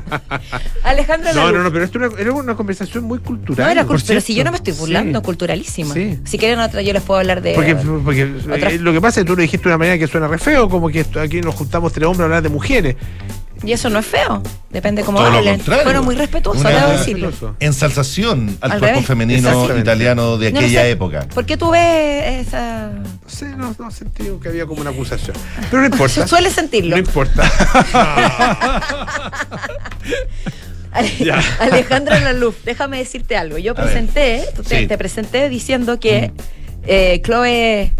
Alejandra No, no, no, pero esto era, era una conversación muy cultural. No era por cul- pero si yo no me estoy burlando, Sí. culturalísima. Sí. Si quieren otra, yo les puedo hablar de. Porque, porque Otra- eh, lo que pasa es que tú lo dijiste de una manera que suena re feo, como que esto- aquí nos juntamos tres hombres a hablar de mujeres. Y eso no es feo. Depende cómo Todo hablen. Bueno, muy respetuoso, Una- debo decirlo. Ensalzación al, Al cuerpo revés. femenino italiano de No, no aquella sé. época. ¿Por qué tú ves esa.? No sé, no, no sentí que había como una acusación. Pero no importa. Su- Suele sentirlo. No importa. Ale-. Alejandra Laluf, déjame decirte algo. Yo presenté, tú te, Sí. te presenté diciendo que eh, Chloe.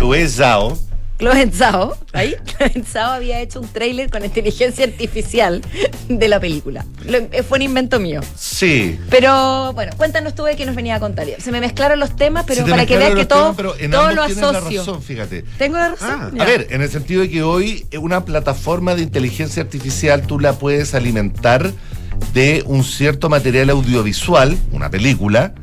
Luis Zhao, Chloe Zhao, ahí, Chloe Zhao había hecho un tráiler con inteligencia artificial de la película. Lo- eh, fue un invento mío. sí. Pero bueno, cuéntanos tú de qué nos venía a contar. Se me mezclaron los temas, pero te para que veas que todo, temas, pero en todo lo tienes la asocio. razón, fíjate. ¿Tengo la razón? Ah. A ver, en el sentido de que hoy eh, una plataforma de inteligencia artificial tú la puedes alimentar de un cierto material audiovisual, una película,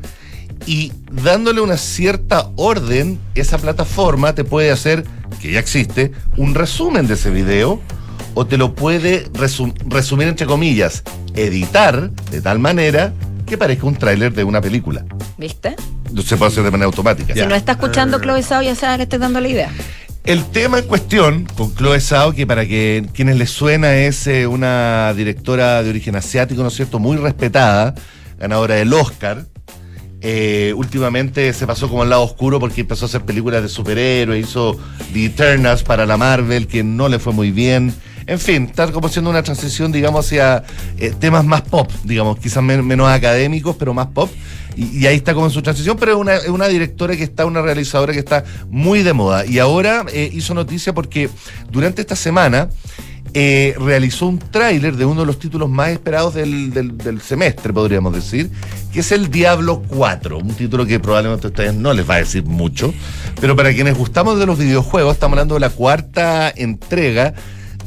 y dándole una cierta orden, esa plataforma te puede hacer, que ya existe, un resumen de ese video, o te lo puede resum- resumir entre comillas, editar de tal manera que parezca un tráiler de una película. ¿Viste? Se puede hacer de manera automática. Si no está escuchando Chloe Zhao, ya sabe que estoy dando la idea. El tema en cuestión con Chloe Zhao, que para que quienes les suena es eh, una directora de origen asiático, ¿no es cierto? Muy respetada, ganadora del Oscar. Eh, últimamente se pasó como al lado oscuro porque empezó a hacer películas de superhéroes, hizo The Eternals para la Marvel, que no le fue muy bien. En fin, está como haciendo una transición, digamos, hacia eh, temas más pop, digamos, quizás men- menos académicos, pero más pop. Y, ahí está como en su transición, pero es una, es una directora que está, una realizadora que está muy de moda. Y ahora eh, hizo noticia porque durante esta semana eh, realizó un tráiler de uno de los títulos más esperados del, del- del semestre, podríamos decir, que es el Diablo 4, un título que probablemente a ustedes no les va a decir mucho, pero para quienes gustamos de los videojuegos, estamos hablando de la cuarta entrega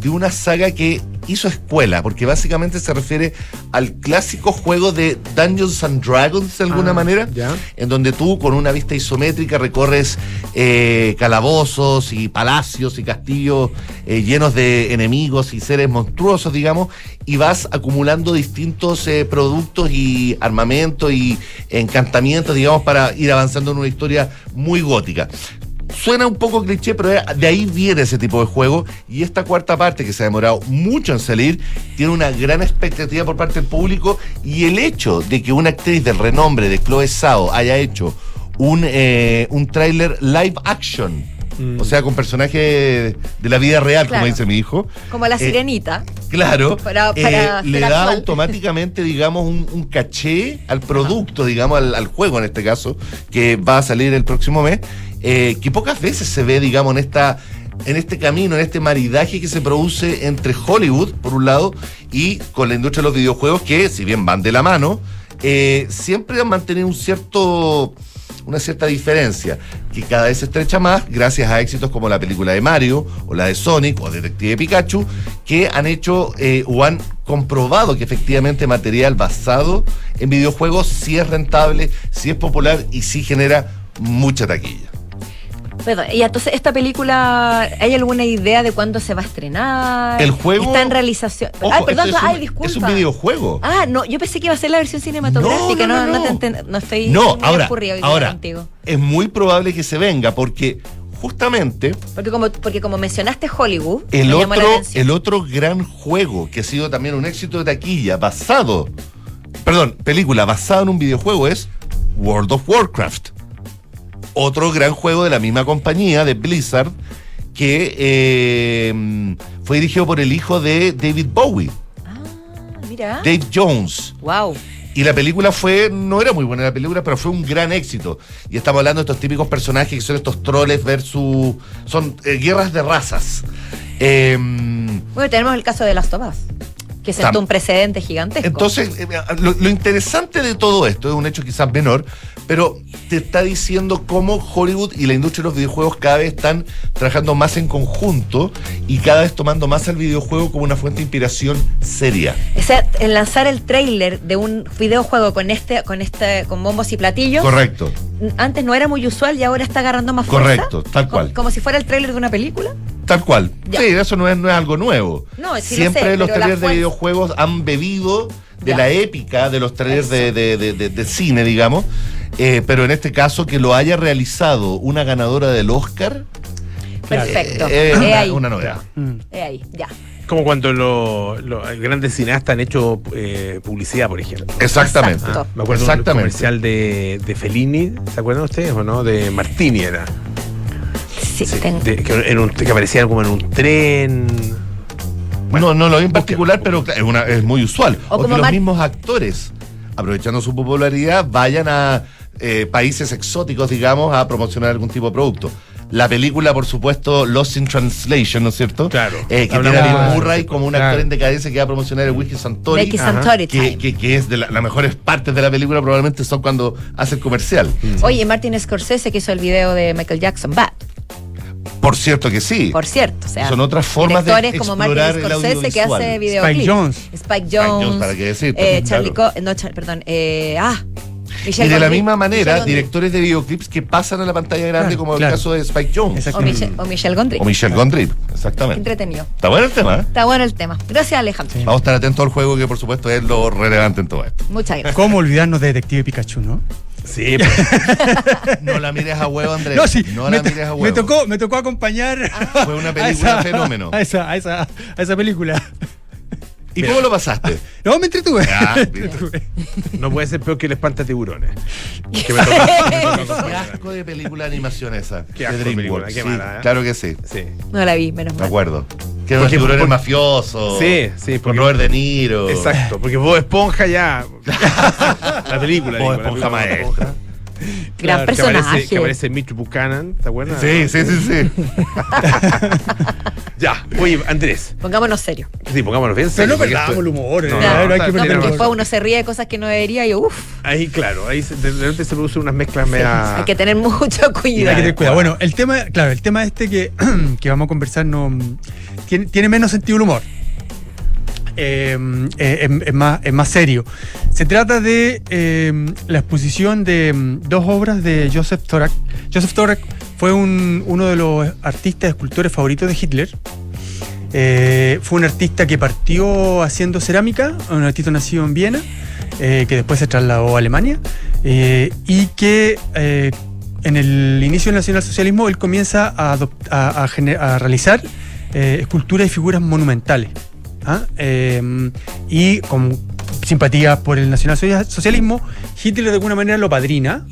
de una saga que hizo escuela, porque básicamente se refiere al clásico juego de Dungeons and Dragons de alguna Ah, manera, en donde tú con una vista isométrica recorres eh, calabozos y palacios y castillos eh, llenos de enemigos y seres monstruosos, digamos, y vas acumulando distintos eh, productos y armamentos y encantamientos, digamos, para ir avanzando en una historia muy gótica. Suena un poco cliché, pero de ahí viene ese tipo de juego. Y esta cuarta parte, que se ha demorado mucho en salir, tiene una gran expectativa por parte del público. Y el hecho de que una actriz del renombre de Chloe Zhao haya hecho un, eh, un tráiler live action, o sea, con personajes de la vida real, Claro. como dice mi hijo. Como la Eh, sirenita. Claro, Para- eh, le da actual. automáticamente, digamos, un, un caché al producto, digamos, al, al juego en este caso, que va a salir el próximo mes, eh, que pocas veces se ve, digamos, en esta en este camino, en este maridaje que se produce entre Hollywood, por un lado, y con la industria de los videojuegos, que si bien van de la mano, eh, siempre han mantenido un una cierta diferencia, que cada vez se estrecha más gracias a éxitos como la película de Mario, o la de Sonic, o Detective Pikachu, que han hecho eh, o han comprobado que efectivamente material basado en videojuegos sí es rentable, sí es popular y sí genera mucha taquilla. Perdón, y entonces, ¿esta película, hay alguna idea de cuándo se va a estrenar? El juego- Está en realización. Ojo, ay, perdón, es un- ay, disculpa. es un videojuego. Ah, no, yo pensé que iba a ser la versión cinematográfica. No, No, no, no, no, te no estoy No, ahora, ahora contigo. es muy probable que se venga porque justamente Porque como, porque como mencionaste Hollywood, El otro, el otro gran juego que ha sido también un éxito de taquilla basado, perdón, película basada en un videojuego es World of Warcraft. Otro gran juego de la misma compañía, de Blizzard, que eh, fue dirigido por el hijo de David Bowie, Ah, mira. Dave Jones. Wow. Y la película fue, no era muy buena la película, pero fue un gran éxito. Y estamos hablando de estos típicos personajes que son estos troles versus. son eh, guerras de razas. Em, Bueno, tenemos el caso de Last of Us, que sentó un precedente gigantesco. Entonces, eh, lo, lo interesante de todo esto es un hecho quizás menor, pero te está diciendo cómo Hollywood y la industria de los videojuegos cada vez están trabajando más en conjunto y cada vez tomando más al videojuego como una fuente de inspiración seria. O sea, en lanzar el tráiler de un videojuego con este, con este, con bombos y platillos, Correcto, antes no era muy usual y ahora está agarrando más fuerza. correcto, tal cual. como si fuera el tráiler de una película. Tal cual. Ya. Sí, eso no es, no es algo nuevo. No, sí lo Siempre sé, los trailers de videojuegos han bebido de Ya. la épica de los trailers de, de- de- de- de cine, digamos. Eh, pero en este caso, que lo haya realizado una ganadora del Oscar. Perfecto. eh, Es es una, ahí. una novedad. Es ahí, ya. Como cuando los grandes cineastas han hecho eh, publicidad, por ejemplo. Exactamente. Exacto. Me acuerdo de un Exactamente. comercial de, de Fellini, ¿se acuerdan ustedes o no? De Martini era. Sí, ten- De- que, en un- que aparecía como en un tren. No, no lo vi en particular, pero es, una- es muy usual. O O, que como los mismos actores, aprovechando su popularidad, vayan a eh, países exóticos, digamos, a promocionar algún tipo de producto. La película, por supuesto, Lost in Translation, ¿no es cierto? Claro. Eh, que tiene a Murray como un Claro. actor en decadencia que va a promocionar el whisky Santori. Whisky. Santori que, que- que es de la- las mejores partes de la película, probablemente son cuando hace el comercial. Oye, Martin Scorsese que hizo el video de Michael Jackson, Bad, Por cierto que sí. por cierto. O sea, Son otras formas de directores como Martin explorar el Scorsese que hace videoclips. Spike Jones. Spike Jones, Jones. para qué decirte, eh, Charlie claro. Co- no, Char- perdón. Eh, ah, Y Michelle de la Gondry. misma manera, Michelle Gondry. directores de videoclips que pasan a la pantalla grande, Claro, como el claro. caso de Spike Jones. O, Michelle, o Michelle Gondry. O Michelle Gondry, exactamente. entretenido. Está bueno el tema, ¿eh? Está bueno el tema. Gracias, Alejandro. Vamos a estar atentos al juego, que por supuesto es lo relevante en todo esto. Muchas gracias. ¿Cómo olvidarnos de Detective Pikachu, no? Sí, No la mires a huevo, Andrés. No, sí. No la mires a huevo. me tocó, me tocó acompañar. Fue una a película fenómeno. A esa, a esa, a esa película. ¿Y cómo lo pasaste? No, me entretuve. Ah, Me mira. entretuve. no puede ser peor que el espanta tiburones. Que me tocó- me tocó Qué asco de película de animación esa. Qué de asco de película, DreamWorks. qué Sí, mala, ¿eh? Claro que sí. Sí. No la vi, menos Me mal. acuerdo. Que Porque- tiburones porque- mafioso. Sí, sí, Con porque- Robert De Niro. Exacto, porque vos esponja ya. la película. Bob digo, la Esponja película maestro. Esponja. Gran Que aparece, personaje. que aparece Mitch Buchanan, ¿te acuerdas? Sí, sí, sí, sí. Ya, oye, Andrés. Pongámonos serios. Sí, pongámonos bien. Pero no perdamos el humor, No, eh, no, no, hay que No, porque después uno se ríe de cosas que no debería y uff, Ahí, claro, ahí se- de repente se producen unas mezclas media. hay que tener mucho Hay que cuidado. tener cuidado. Bueno, el tema, claro, el tema este que, que vamos a conversar no tiene, tiene menos sentido el humor. Eh, eh, es, es más, es más serio. Se trata de eh, la exposición de dos obras de Joseph Thorak. Joseph Thorak fue un- uno de los artistas escultores favoritos de Hitler. Eh, fue un artista que partió haciendo cerámica, un artista nacido en Viena, eh, que después se trasladó a Alemania, eh, y que eh, en el inicio del nacionalsocialismo él comienza a, a- a a realizar esculturas y figuras monumentales. ¿Ah? Eh, y con simpatía por el nacionalsocialismo, Hitler de alguna manera lo padrina.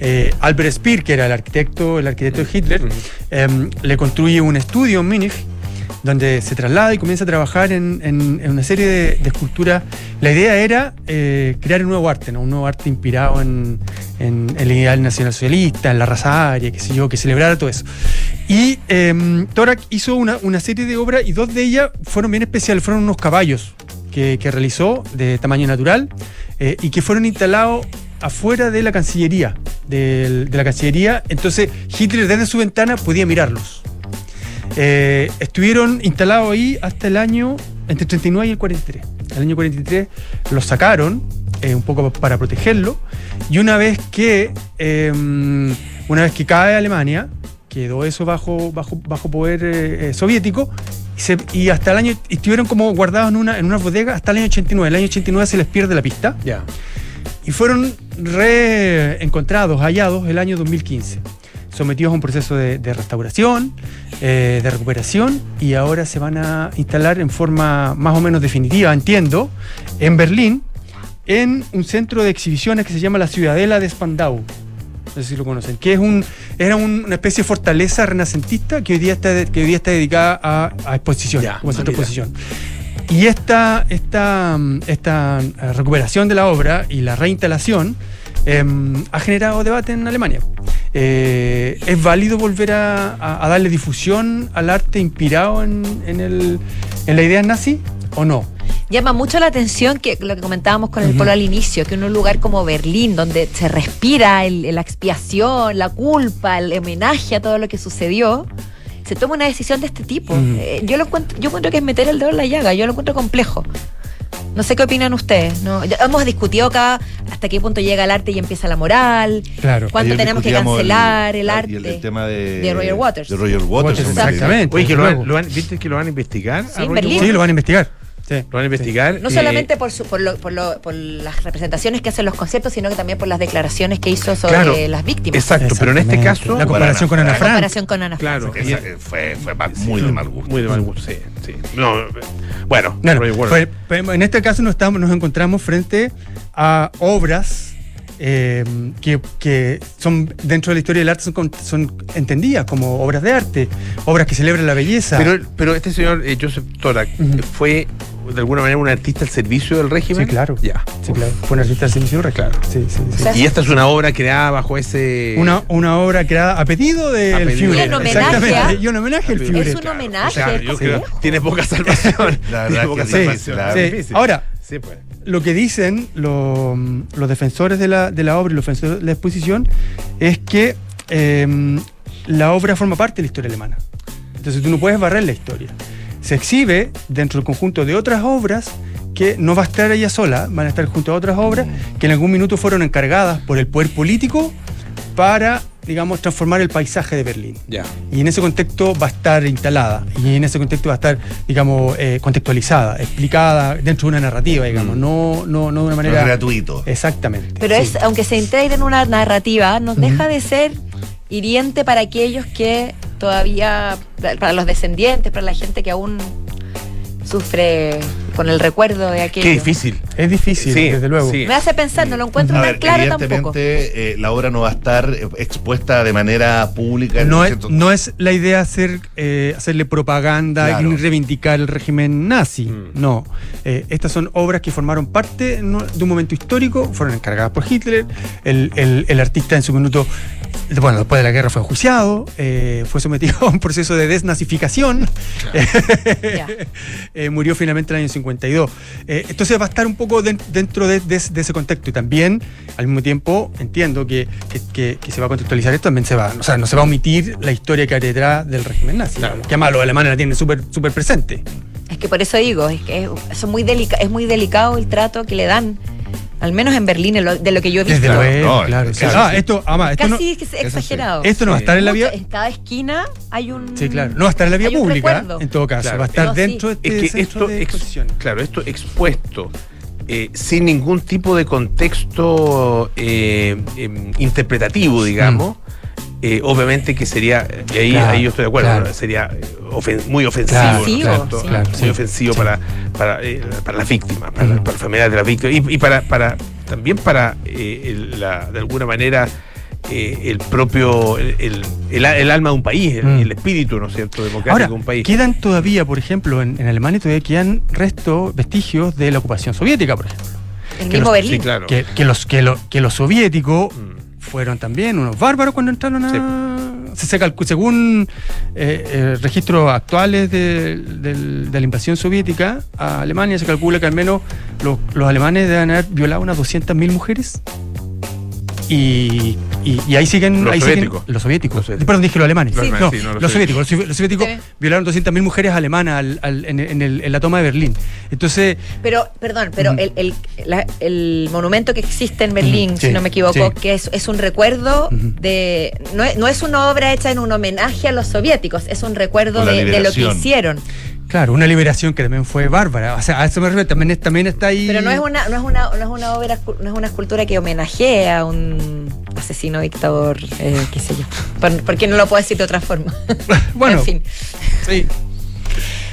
Eh, Albert Speer, que era el arquitecto, el arquitecto de Hitler, em, le construye un estudio en Múnich donde se traslada y comienza a trabajar en, en- en una serie de, de esculturas. La idea era eh, crear un nuevo arte, ¿no? un nuevo arte inspirado en, en- en el ideal nacionalsocialista, en la raza aria, qué sé yo, que celebrara todo eso. Y eh, Torak hizo una, una serie de obras y dos de ellas fueron bien especiales, fueron unos caballos que, que realizó de tamaño natural eh, y que fueron instalados afuera de la Cancillería, de la Cancillería. Entonces Hitler desde su ventana podía mirarlos. Eh, estuvieron instalados ahí hasta el año, entre el 39 y el 43. El año 43 los sacaron, eh, un poco para protegerlo, y una vez que, eh, una vez que cae Alemania, quedó eso bajo, bajo, bajo poder eh, eh, soviético, y, se- y hasta el año, estuvieron como guardados en una, en una bodega hasta el año 89. El año 89 se les pierde la pista. Ya. Y fueron reencontrados, hallados el año 2015, sometidos a un proceso de, de restauración, eh, de recuperación, y ahora se van a instalar en forma más o menos definitiva, entiendo, en Berlín, en un centro de exhibiciones que se llama la Ciudadela de Spandau. No sé si lo conocen, que es un, era un- una especie de fortaleza renacentista que hoy día está, que hoy día está dedicada a, a exposición, Ya, como centro de mira. exposición. Y esta, esta, esta eh, recuperación de la obra y la reinstalación em, ha generado debate en Alemania. Eh, ¿Es válido volver a, darle difusión al arte inspirado en, en el- en la idea nazi o no? Llama mucho la atención que lo que comentábamos con el Ujú. polo al inicio, que en un lugar como Berlín, donde se respira el- la expiación, la culpa, el homenaje a todo lo que sucedió, se toma una decisión de este tipo. Eh, yo lo encuentro, yo encuentro que es meter el dedo en la llaga, yo lo encuentro complejo. No sé qué opinan ustedes. ¿no? Ya hemos discutido acá hasta qué punto llega el arte y empieza la moral. Claro. ¿Cuánto Ayer tenemos que cancelar el, ah, arte? y el, el tema de, de Roger Waters. De Roger Waters. Exactamente. Oye, que lo ¿viste que lo van a investigar? Sí, a Berlín. Sí, lo van a investigar. Sí. Lo van a investigar. No eh, solamente por, su- por, lo- por, lo- por las representaciones que hacen los conceptos, sino que también por las declaraciones que hizo sobre Claro, las víctimas. Exacto, pero en este caso. La comparación con Ana La Frank. comparación con Ana Claro, Frank. y- Esa, fue, fue muy de mal gusto. Muy de mal gusto, sí. sí. No, bueno, Claro, fue- en este caso nos, estamos, nos encontramos frente a obras eh, que, que son dentro de la historia del arte son, con- son entendidas como obras de arte, obras que celebran la belleza. Pero, pero este señor eh, Joseph Torak fue de alguna manera un artista al servicio del régimen. sí, claro. Ya. Sí, claro. Fue un artista del servicio del régimen. Sí, sí, sí. O sea, Y esta es una obra creada bajo ese. Una, una obra creada a pedido del pedido. Führer. Y en homenaje Exactamente. Y un homenaje al Führer. Es un Claro, homenaje. o sea, yo ¿cómo creo tiene poca salvación. La verdad tiene que poca sí, salvación. Sí. Ahora, Sí, pues. Lo que dicen lo- los defensores de la, de la obra y los defensores de la exposición es que eh, la obra forma parte de la historia alemana. Entonces tú no puedes barrer la historia. Se exhibe dentro del conjunto de otras obras que no va a estar ella sola, van a estar junto a otras obras que en algún minuto fueron encargadas por el poder político para, digamos, transformar el paisaje de Berlín. Y en ese contexto va a estar instalada. Y en ese contexto va a estar, digamos, eh, contextualizada, explicada dentro de una narrativa, digamos. No, no, no de una manera. gratuito. Exactamente. Pero sí. es, aunque se integre en una narrativa, no deja de ser hiriente para aquellos que todavía, para los descendientes, para la gente que aún sufre con el recuerdo de aquello. Qué difícil. Es difícil, Sí, desde luego. sí. Me hace pensar, no lo encuentro A tan ver, claro tampoco. evidentemente eh, la obra no va a estar eh, expuesta de manera pública. en No es, no es la idea hacer, eh, hacerle propaganda Claro. y reivindicar el régimen nazi. Mm. No. Eh, estas son obras que formaron parte de un momento histórico, fueron encargadas por Hitler. El, el- el artista en su minuto bueno, después de la guerra fue enjuiciado, eh, fue sometido a un proceso de desnazificación, eh, murió finalmente en el año 52. Eh, entonces va a estar un poco den- dentro de, de- de ese contexto y también, al mismo tiempo, entiendo que, que- que- que se va a contextualizar esto, también se va, o sea, no se va a omitir la historia que hay detrás del régimen nazi, que además los alemanes la tienen súper súper presente. Es que por eso digo, es que es, eso es muy delica- es muy delicado el trato que le dan, al menos en Berlín, en lo- de lo que yo he visto. Desde luego, no, claro. es claro. Ah, esto, además, esto no, Casi es que es exagerado. esto no va a estar en la vía. En cada esquina hay un. Sí, claro. No va a estar en la vía pública, recuerdo. en todo caso. Claro. Va a estar No, sí. dentro de Es este que centro esto, de ex- claro, esto expuesto, eh, sin ningún tipo de contexto eh, em, interpretativo, digamos, eh, obviamente que sería, y ahí, Claro, ahí yo estoy de acuerdo, claro. sería eh, ofen- muy ofensivo, Claro, muy sí, ofensivo sí. para, para, eh, para las víctimas, para, para las familiares de las víctimas, y, y para, para también para, eh, el- la- de alguna manera, eh, el propio, el, el- el- el alma de un país, el, Mm. el espíritu, ¿no es cierto?, democrático Ahora, de un país. quedan todavía, por ejemplo, en, en Alemania todavía quedan restos, vestigios de la ocupación soviética, por ejemplo. El que mismo los- Berlín. Sí, claro. Que, que los, que, lo- que los soviéticos Mm. Fueron también unos bárbaros cuando entraron a... Se, se según eh, eh, registros actuales de, de la invasión soviética a Alemania, se calcula que al menos los, los alemanes deben haber violado unas 200.000 mujeres. Y, y- y ahí siguen Los ahí siguen- soviéticos. los soviéticos. Los soviéticos. Perdón, dije los alemanes. Los No, alemanes, sí, no, los, los soviéticos. Los, sovi- los soviéticos Sí. violaron 200.000 mujeres alemanas al- al- en, en el- en la toma de Berlín. Entonces, Pero, perdón, pero el, el- la- el monumento que existe en Berlín, si no me equivoco, sí. que es, es un recuerdo de. No es, no es una obra hecha en un homenaje a los soviéticos, es un recuerdo de, de lo que hicieron. Claro, una liberación que también fue bárbara. O sea, a eso me refiero. También, también está ahí. Pero no es una, no es una, no es una obra, no es una escultura que homenajee a un asesino dictador, eh, qué sé yo. Por- porque no lo puedo decir de otra forma. Bueno, en fin. sí.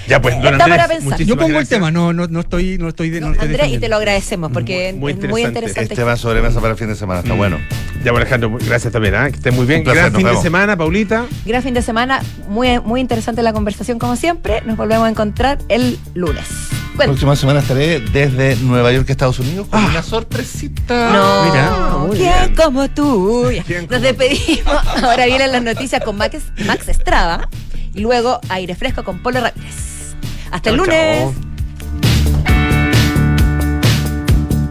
Ya pues, don Está Andrés, para pensar. Yo pongo el gracias. tema, no, no, no estoy, no estoy, no estoy Andrés, y te lo agradecemos porque Muy- muy es muy interesante. Este va sobre mesa para el fin de semana, está Mm. bueno. Ya, bueno, Alejandro, gracias también, ¿ah? que estés muy bien. Placer, Gran fin de semana, Paulita. Gran fin de semana, muy, muy interesante la conversación como siempre. Nos volvemos a encontrar el lunes. La próxima semana estaré desde Nueva York, Estados Unidos, con una sorpresita. No, mira, ¿quién bien. como tú? ¿Quién Nos como despedimos. Ahora vienen las noticias con Max, Max Estrada y luego aire fresco con Polo Ramírez. Hasta el lunes.